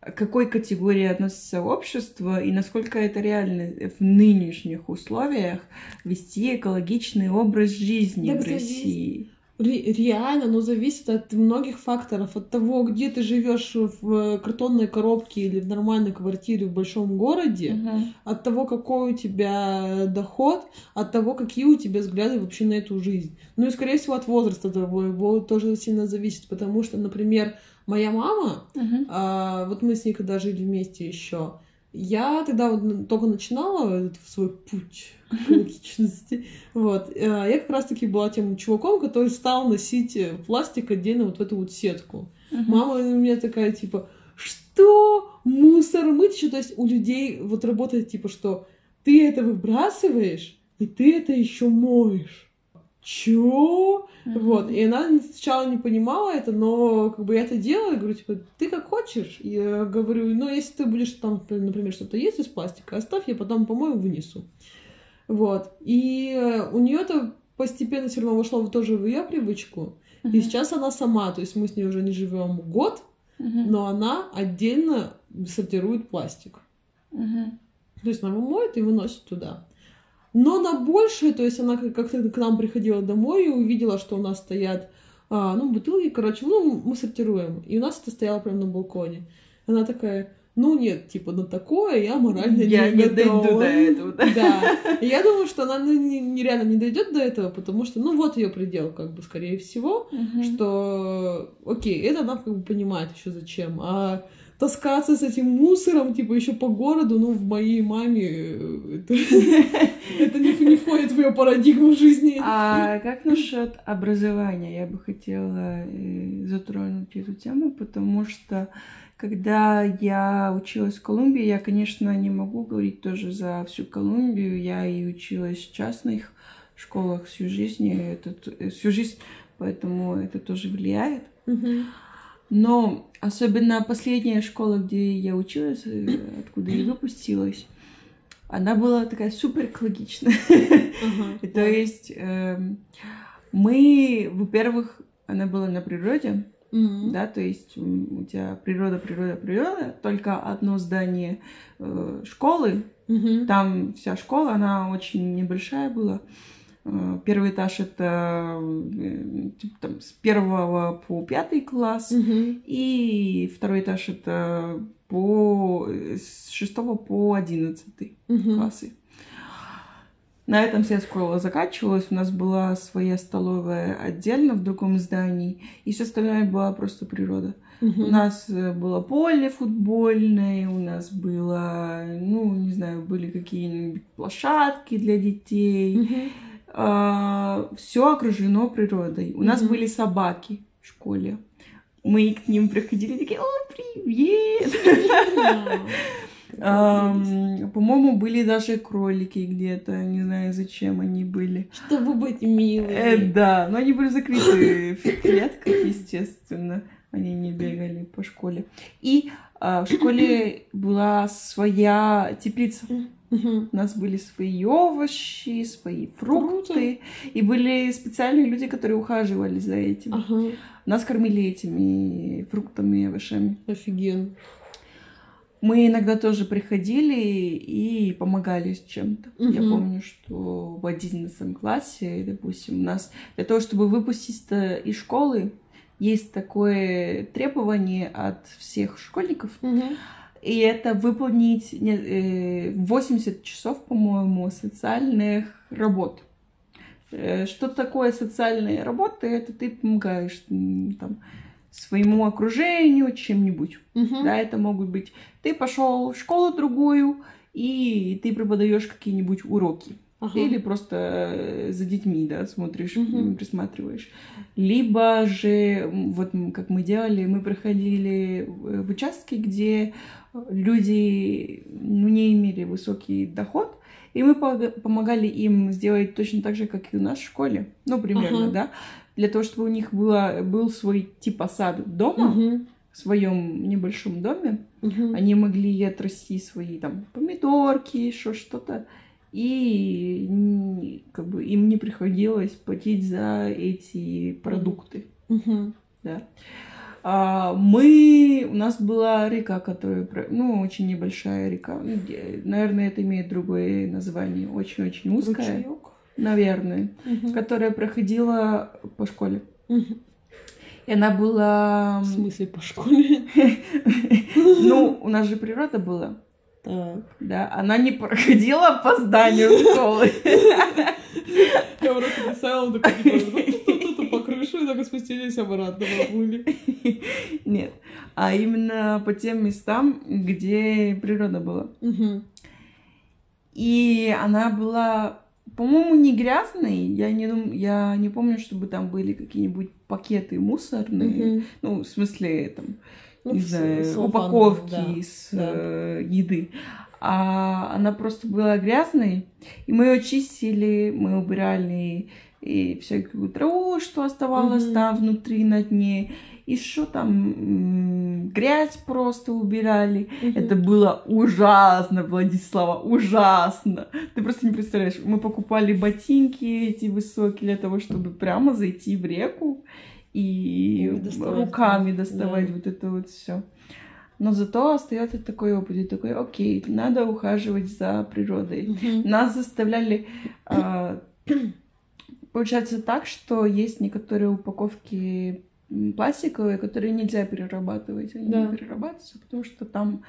A: к какой категории относится общество и насколько это реально в нынешних условиях вести экологичный образ жизни
C: Так
A: в. России.
C: Ре- реально, но зависит от многих факторов. От того, где ты живешь в картонной коробке или в нормальной квартире в большом городе,
A: Мгм.
C: от того, какой у тебя доход, от того, какие у тебя взгляды вообще на эту жизнь. Ну и, скорее всего, от возраста твоего тоже сильно зависит, потому что, например, моя мама,
A: Мгм.
C: а, вот мы с ней когда жили вместе еще, я тогда вот только начинала этот свой путь к экологичности. Вот. э, Я как раз-таки была тем чуваком, который стал носить э, пластик отдельно вот в эту вот сетку.
A: Мгм.
C: Мама у меня такая, типа, что? Мусор мыть еще? То есть у людей вот работает, типа, что ты это выбрасываешь, и ты это еще моешь. Чё?
A: Мгм.
C: Вот, и она сначала не понимала это, но как бы я это делала, я говорю, типа, ты как хочешь. И я говорю, ну, если ты будешь там, например, что-то есть из пластика, оставь, я потом помою, вынесу. Вот. И у нее это постепенно все равно вошло тоже в ее привычку. И
A: Мгм.
C: сейчас она сама, то есть мы с ней уже не живем год,
A: Мгм.
C: но она отдельно сортирует пластик.
A: Мгм.
C: То есть она его моет и выносит туда. Но на большее, то есть она как- как-то к нам приходила домой и увидела, что у нас стоят а, ну, бутылки, короче, ну, мы сортируем. И у нас это стояло прямо на балконе. Она такая, ну нет, типа, на такое я морально
A: Я
C: не
A: не дойду
C: готова».
A: до этого, да?
C: Да. И я думаю, что она ну, не- нереально не дойдет до этого, потому что, ну, вот ее предел, как бы, скорее всего,
A: Мгм.
C: что, окей, это она как бы понимает еще зачем, а таскаться с этим мусором, типа, еще по городу, ну, в моей маме э, это, не, входит в ее парадигму жизни.
A: А как насчет образования? Я бы хотела э, затронуть эту тему, потому что когда я училась в Колумбии, я, конечно, не могу говорить тоже за всю Колумбию. Я и училась в частных школах всю жизнь, и это, т- э, всю жизнь, поэтому это тоже влияет.
C: Мгм.
A: Но особенно последняя школа, где я училась, э, откуда я выпустилась, она была такая супер экологичная. То есть эм, мы, во-первых, она была на природе, да, то есть у тебя природа, природа, природа, только одно здание э, школы, там вся школа, она очень небольшая была. Э, Первый этаж это э, типа, там, с первого по пятый класс,
C: Мгм.
A: и второй этаж это по, с шестого по одиннадцатый
C: Мгм.
A: классы. На этом вся школа заканчивалась. У нас была своя столовая отдельно в другом здании, и все остальное была просто природа.
C: Мгм.
A: У нас э, было поле футбольное, у нас было, ну, не знаю, были какие-нибудь площадки для детей.
C: Мгм.
A: Все окружено природой. У нас
C: Мгм.
A: были собаки в школе. Мы к ним приходили такие, о, привет! По-моему, были даже кролики где-то, не знаю, зачем они были.
C: Чтобы быть
A: Э,
C: милыми.
A: да, но они были закрыты в клетках, естественно. Они не бегали по школе. И а, в школе была своя теплица.
C: Мгм.
A: У нас были свои овощи, свои фрукты. И были специальные люди, которые ухаживали за этим.
C: Ага.
A: Нас кормили этими фруктами и овощами.
C: Офигенно.
A: Мы иногда тоже приходили и помогали с чем-то. Я
C: Мгм.
A: помню, что в 11 классе, допустим, у нас для того, чтобы выпустить из школы, есть такое требование от всех школьников,
C: Мгм.
A: И это выполнить не- э, 80 часов, по-моему, социальных работ. Э, Что такое социальные работы? Это ты помогаешь там, своему окружению чем-нибудь.
C: Мгм.
A: Да, это могут быть ты пошел в школу другую, и ты преподаешь какие-нибудь уроки.
C: Ага.
A: Или просто э, за детьми, да, смотришь, м, присматриваешь. Либо же, вот как мы делали, мы приходили в в участки, где люди ну, не имели высокий доход, и мы помогали им сделать точно так же, как и у нас в школе. Ну, примерно,
C: Ага.
A: да. Для того, чтобы у них было, был свой типа сад дома,
C: Мгм.
A: в своем небольшом доме.
C: Мгм.
A: Они могли отрасти свои там помидорки, еще что-то. И как бы им не приходилось платить за эти продукты.
C: Мгм.
A: Да. А, мы... У нас была река, которая... Ну, очень небольшая река. Ну, Наверное, это имеет другое название. Очень-очень узкая.
C: Ручеёк.
A: Наверное.
C: Мгм.
A: Которая проходила по школе.
C: Мгм.
A: И она была...
C: В смысле по школе?
A: Ну, у нас же природа была.
C: Так.
A: Да, она не проходила по зданию школы.
C: Я просто представила, такой, типа, ту-ту-ту-ту по крыше, и так спустились обратно, поплыли.
A: Нет, а именно по тем местам, где природа была. И она была, по-моему, не грязной. Я не, дум... я не помню, чтобы там были какие-нибудь пакеты мусорные. Ну, в смысле, там,
C: Ну,
A: не
C: с-
A: знаю,
C: целлофановые,
A: упаковки
C: да,
A: из
C: да.
A: э, еды. А она просто была грязной, и мы ее чистили, мы убирали и всякую траву, что оставалось там внутри на дне, и что там, грязь просто убирали. Это было ужасно, Владислава, ужасно. Ты просто не представляешь, мы покупали ботинки эти высокие для того, чтобы прямо зайти в реку и руками доставать
C: Да.
A: вот это вот все. Но зато остается такой опыт, и такой, окей, надо ухаживать за природой. Нас заставляли... а, Получается так, что есть некоторые упаковки пластиковые, которые нельзя перерабатывать. Они
C: Да.
A: не перерабатываются, потому что там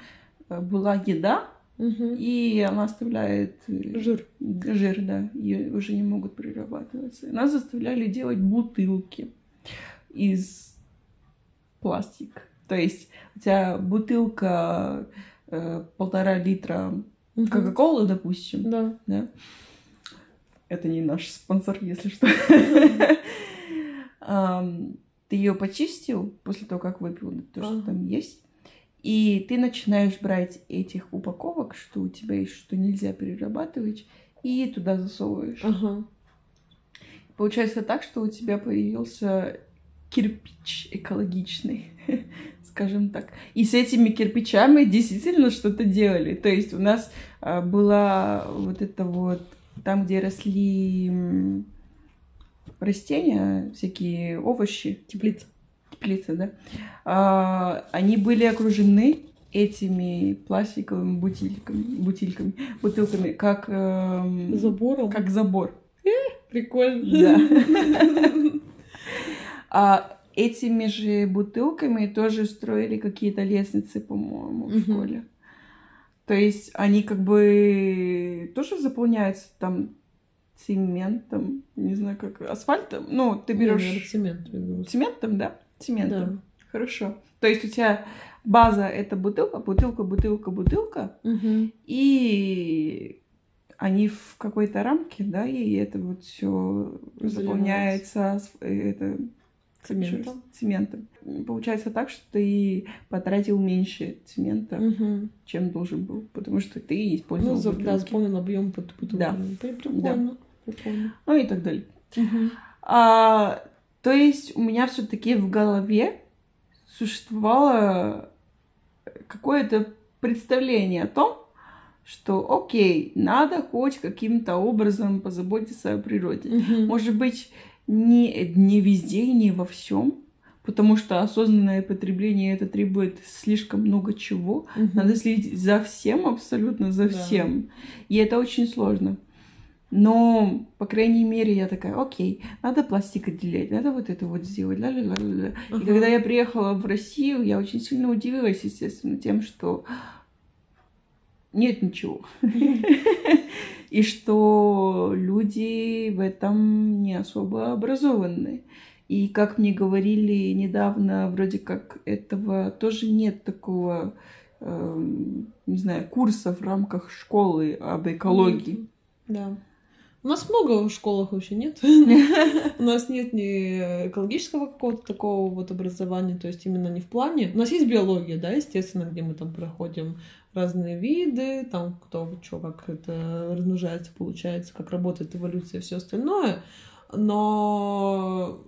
A: э, была еда, и она оставляет э,
C: Жир.
A: жир, да, и уже не могут перерабатываться. Нас заставляли делать бутылки из пластика. То есть у тебя бутылка э, полтора литра. Кока-Колы, допустим,
C: Да.
A: да. Это не наш спонсор, если что. Ты ее почистил после того, как выпил то, что там есть. И ты начинаешь брать этих упаковок, что у тебя есть, что нельзя перерабатывать, и туда засовываешь.
C: Ага.
A: Получается так, что у тебя появился кирпич экологичный, скажем так. И с этими кирпичами действительно что-то делали. То есть у нас а, была вот это вот там, где росли растения, всякие овощи,
C: Теплица.
A: теплицы, да, а, они были окружены этими пластиковыми бутыльками, бутыльками, бутылками, как, эм,
C: Забором.
A: как забор.
C: Прикольно.
A: Да. А этими же бутылками тоже строили какие-то лестницы, по-моему, в школе. То есть они как бы тоже заполняются там цементом, не знаю как, асфальтом. Ну, ты берешь
C: цемент. думаю.
A: цементом, да? Цементом.
C: Да.
A: Хорошо. То есть у тебя база это бутылка, бутылка, бутылка, бутылка,
C: Мгм.
A: и они в какой-то рамке, да, и это вот все заполняется э, это,
C: Цементом.
A: цементом. Получается так, что ты потратил меньше цемента,
C: Мгм.
A: чем должен был, потому что ты
C: Ну,
A: использовал
C: да,
A: бутылки.
C: заполнен объем под бутылку.
A: Да.
C: При- Прикольно. Прикольно.
A: ну и так далее.
C: Мгм.
A: А, то есть у меня все-таки в голове существовало какое-то представление о том, что окей, надо хоть каким-то образом позаботиться о природе.
C: Мгм.
A: Может быть, не, не везде и не во всем, потому что осознанное потребление это требует слишком много чего.
C: Мгм.
A: Надо следить за всем, абсолютно за
C: Да.
A: всем. И это очень сложно. Но, по крайней мере, я такая, окей, надо пластик отделять, надо вот это вот сделать. ля-ля-ля-ля-ля». И
C: Ага.
A: когда я приехала в Россию, я очень сильно удивилась, естественно, тем, что нет ничего. И что люди в этом не особо образованы. И как мне говорили недавно, вроде как этого тоже нет такого, эм, не знаю, курса в рамках школы об экологии.
C: Да. У нас много в школах вообще нет. У нас нет ни экологического какого-то такого вот образования, то есть именно не в плане. У нас есть биология, да, естественно, где мы там проходим разные виды, там кто что, как это размножается, получается, как работает эволюция и все остальное. Но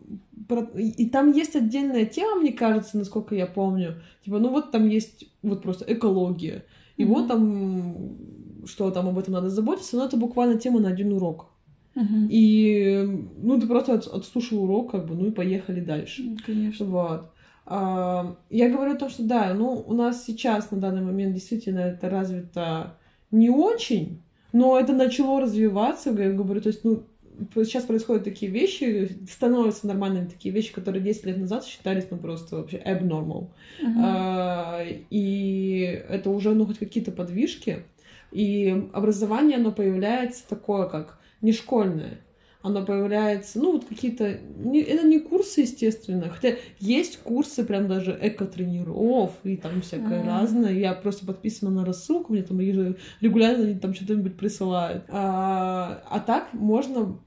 C: и там есть отдельная тема, мне кажется, насколько я помню. Типа, ну вот там есть вот просто экология. И
A: Мгм.
C: вот там, что там об этом надо заботиться, но это буквально тема на один урок.
A: Мгм.
C: И, ну, ты просто от- отслушал урок, как бы, ну и поехали дальше.
A: Конечно.
C: Вот. Я говорю о том, что да, ну, у нас сейчас на данный момент действительно это развито не очень, но это начало развиваться, я говорю, то есть, ну, сейчас происходят такие вещи, становятся нормальными такие вещи, которые 10 лет назад считались, ну, просто вообще abnormal.
A: Мгм.
C: А, И это уже, ну, хоть какие-то подвижки. И образование, оно появляется такое, как не школьное. Оно появляется, ну, вот какие-то... не- это не курсы, естественно. Хотя есть курсы прям даже эко-тренеров и там всякое
A: Мгм.
C: разное. Я просто подписана на рассылку, мне там регулярно они там что-нибудь присылают. А, а так можно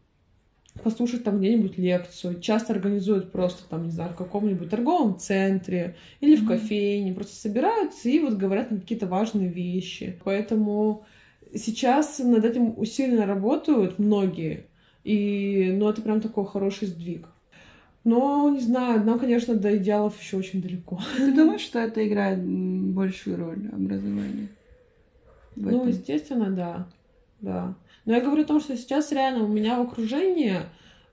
C: послушать там где-нибудь лекцию. Часто организуют просто там, не знаю, в каком-нибудь торговом центре или в
A: Мгм.
C: кофейне. Просто собираются и вот говорят на какие-то важные вещи. Поэтому сейчас над этим усиленно работают многие. И, ну, это прям такой хороший сдвиг. Но, не знаю, нам, конечно, до идеалов еще очень далеко.
A: Ты думаешь, что это играет большую роль образование?
C: Ну, естественно, да. Да. Но я говорю о том, что сейчас реально у меня в окружении,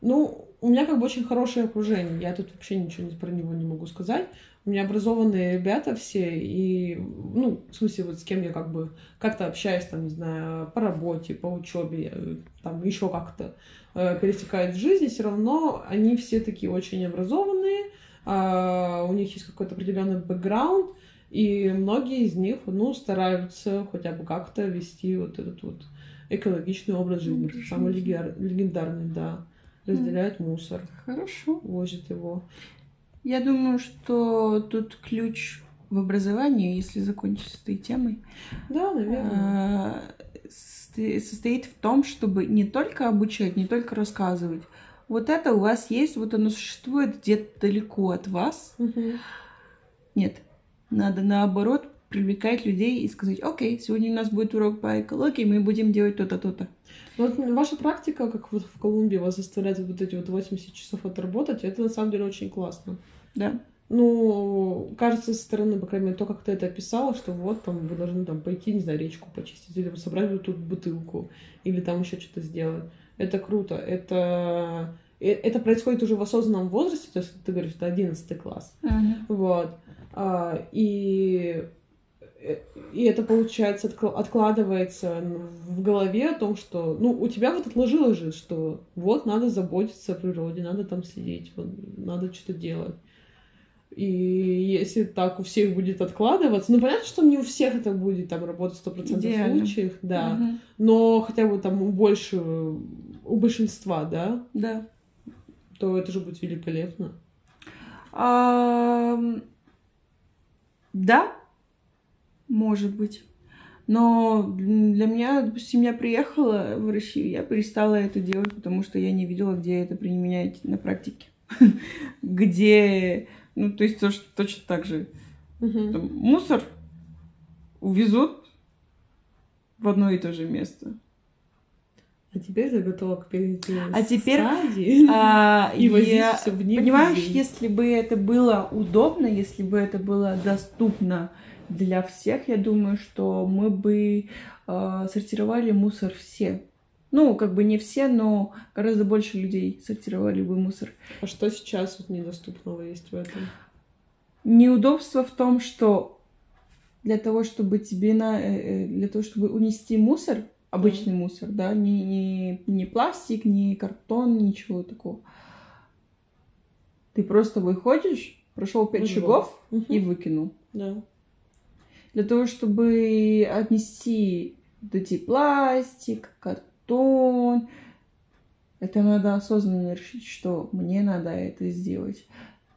C: ну, у меня как бы очень хорошее окружение. Я тут вообще ничего про него не могу сказать. У меня образованные ребята все, и, ну, в смысле, вот с кем я как бы как-то общаюсь, там, не знаю, по работе, по учебе, э, там, еще как-то э, пересекают в жизни, все равно они все такие очень образованные, а, у них есть какой-то определенный бэкграунд, и многие из них, ну, стараются хотя бы как-то вести вот этот вот экологичный образ жизни,
A: Образ
C: тот самый
A: жизни.
C: легиар- легендарный, да. Разделяют мусор,
A: Хорошо.
C: возят его.
A: Я думаю, что тут ключ в образовании, если закончить с этой темой,
C: Да, наверное.
A: а, сто- состоит в том, чтобы не только обучать, не только рассказывать. Вот это у вас есть, вот оно существует где-то далеко от вас. Нет, надо наоборот привлекать людей и сказать, окей, сегодня у нас будет урок по экологии, мы будем делать то-то, то-то.
C: Ну, Вот ваша практика, как вот в Колумбии вас заставляет вот эти вот 80 часов отработать, это на самом деле очень классно.
A: Да.
C: Ну, кажется, со стороны, по крайней мере, то, как ты это описала, что вот там вы должны там пойти, не знаю, речку почистить, или собрать вот тут бутылку, или там еще что-то сделать. Это круто. Это, э, это происходит уже в осознанном возрасте, то есть ты говоришь, это 11 класс. Вот. А, и, и это, получается, откла- откладывается в голове о том, что, ну, у тебя вот отложилось же, что вот надо заботиться о природе, надо там сидеть, вот, надо что-то делать. И если так у всех будет откладываться, ну, понятно, что не у всех это будет там работать в 100%
A: Идеально.
C: случаев, да,
A: Мгм.
C: но хотя бы там больше у большинства, да,
A: Да.
C: то это же будет великолепно.
A: Ам, Да, может быть. Но для меня, допустим, я приехала в Россию, я перестала это делать, потому что я не видела, где это применять на практике. Где, ну, то есть точно так же. Мусор увезут в одно и то же место.
C: А теперь ты готова к перейти
A: А теперь,
C: стадии
A: А,
C: и возить
A: я-
C: всё в них
A: Понимаешь, если бы это было удобно, если бы это было доступно для всех, я думаю, что мы бы э, сортировали мусор все. Ну, как бы не все, но гораздо больше людей сортировали бы мусор.
C: А что сейчас вот недоступного есть в этом?
A: Неудобство в том, что для того, чтобы тебе на, э, э, для того, чтобы унести мусор, обычный мусор, да, не, не, не пластик, не картон, ничего такого. Ты просто выходишь, прошел пять шагов
C: Мгм.
A: и выкинул.
C: Да.
A: Для того, чтобы отнести эти пластик, картон, это надо осознанно решить, что мне надо это сделать.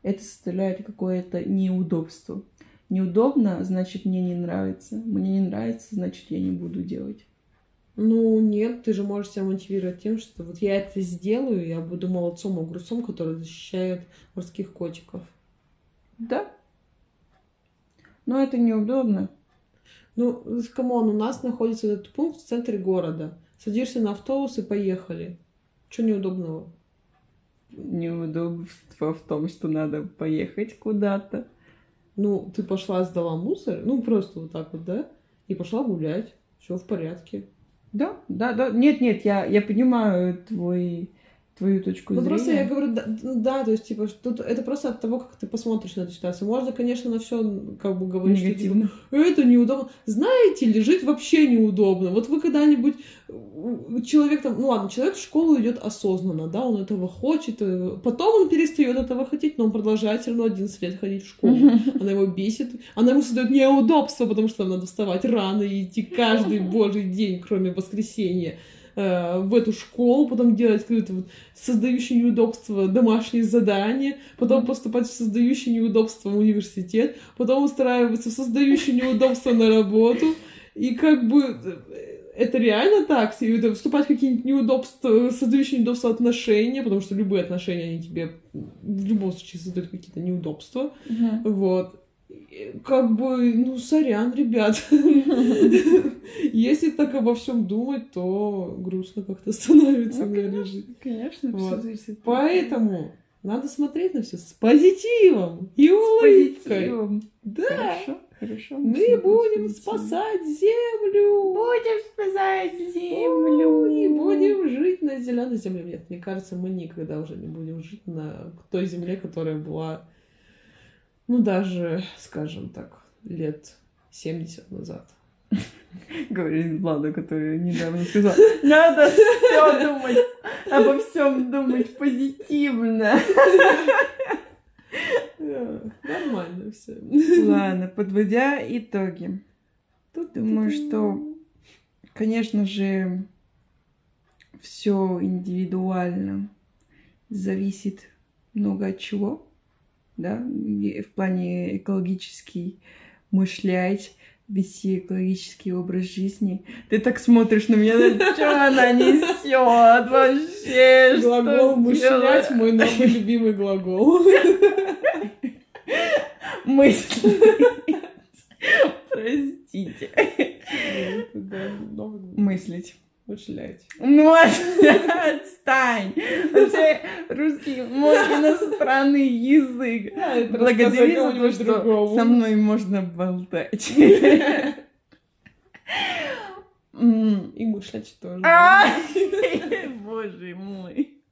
A: Это составляет какое-то неудобство. Неудобно, значит, мне не нравится. Мне не нравится, значит, я не буду делать.
C: Ну, нет, ты же можешь себя мотивировать тем, что вот я это сделаю, я буду молодцом, огурцом, который защищает морских котиков.
A: Да. Но это неудобно.
C: Ну, come on, у нас находится этот пункт в центре города. Садишься на автобус и поехали. Что неудобного?
A: Неудобство в том, что надо поехать куда-то.
C: Ну, ты пошла, сдала мусор, ну, просто вот так вот, да? И пошла гулять. Все в порядке.
A: Да, да, да. Нет, нет, я, я понимаю твой, твою точку
C: Ну,
A: зрения.
C: просто я говорю, да, ну, да, то есть, типа, тут это просто от того, как ты посмотришь на эту ситуацию. Можно, конечно, на все как бы говорить, что, типа,
A: негативно.
C: это неудобно. Знаете ли, жить вообще неудобно. Вот вы когда-нибудь человек там, ну ладно, человек в школу идет осознанно, да, он этого хочет, э, потом он перестает этого хотеть, но он продолжает все равно 11 лет ходить в школу. Она его бесит, она ему создает неудобство, потому что там надо вставать рано и идти каждый божий день, кроме воскресенья э, в эту школу, потом делать какое-то вот создающее неудобство домашние задания, потом поступать в создающее неудобство в университет, потом устраиваться в создающее неудобство на работу. И как бы э, это реально так, и это вступать в какие-нибудь неудобства, создающие неудобства отношения, потому что любые отношения, они тебе в любом случае создают какие-то неудобства.
A: Мгм.
C: Вот. Как бы, ну, сорян, ребят. Если так обо всем думать, то грустно как-то становится,
A: Ну,
C: наверное, жить.
A: Конечно,
C: Вот.
A: все зависит.
C: Поэтому надо смотреть на все с позитивом и
A: С
C: улыбкой.
A: позитивом.
C: Да,
A: Хорошо, хорошо.
C: мы
A: с
C: будем спасать землю.
A: Будем спасать землю.
C: И будем жить на зеленой земле. Нет, мне кажется, мы никогда уже не будем жить на той земле, которая была, ну, даже, скажем так, лет 70 назад.
A: Говорит Влада, которая недавно сказала, надо все думать, обо всем думать позитивно.
C: Нормально все.
A: Ладно, подводя итоги. Думаю, что, конечно же, все индивидуально зависит много от чего, да, в плане экологический мышлять, вести экологический образ жизни. Ты так смотришь на меня, что она несет вообще?
C: Глагол «мышлять» мой новый любимый глагол.
A: Мысли. Простите. Мыслить.
C: Мышлять.
A: Ну, отстань! Вообще, русский мой иностранный язык.
C: Да, рассказывай
A: за то, что
C: другому.
A: со мной можно болтать.
C: И мышлять тоже.
A: А! Боже мой.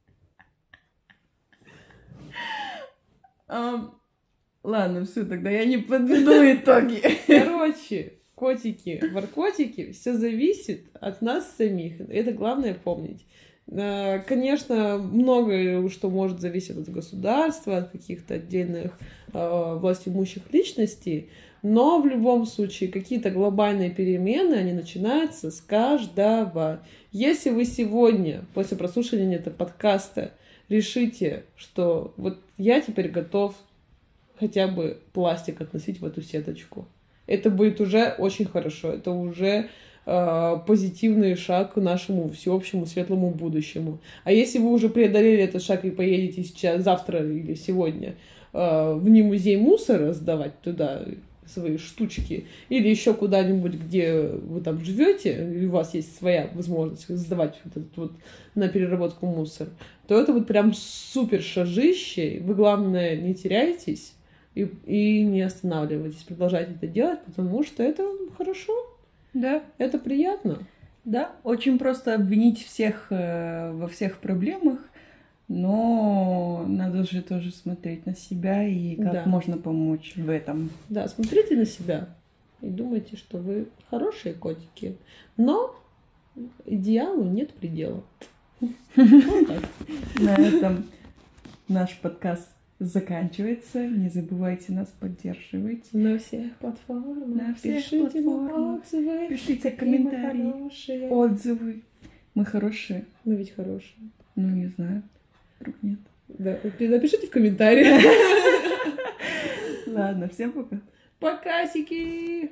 A: Ладно, все, тогда я не подведу итоги.
C: Короче, котики, воркотики, все зависит от нас самих. Это главное помнить. Э, Конечно, многое, что может зависеть от государства, от каких-то отдельных э, властимущих личностей, Но в любом случае какие-то глобальные перемены, они начинаются с каждого. Если вы сегодня, после прослушивания этого подкаста, решите, что вот я теперь готов хотя бы пластик относить в эту сеточку, это будет уже очень хорошо. Это уже э, позитивный шаг к нашему всеобщему светлому будущему. А если вы уже преодолели этот шаг и поедете сейчас, завтра или сегодня э, в не музей мусора сдавать туда свои штучки, или еще куда-нибудь, где вы там живете, и у вас есть своя возможность сдавать вот этот вот на переработку мусор, то это вот прям супер шажище. Вы, главное, не теряйтесь и, и не останавливайтесь. Продолжайте это делать, потому что это хорошо.
A: Да.
C: Это приятно.
A: Да, очень просто обвинить всех э, во всех проблемах, но надо же тоже смотреть на себя и как
C: Да.
A: можно помочь в этом.
C: Да, смотрите на себя и думайте, что вы хорошие котики. Но идеалу нет предела.
A: На этом наш подкаст заканчивается. Не забывайте нас поддерживать.
C: На всех платформах.
A: На всех
C: Пишите
A: платформах.
C: отзывы.
A: Пишите
C: мы
A: комментарии,
C: хорошие.
A: отзывы. Мы хорошие.
C: Мы ведь хорошие.
A: Ну, не знаю. Вдруг нет.
C: Да, напишите в комментариях.
A: Ладно, всем пока.
C: Покасики!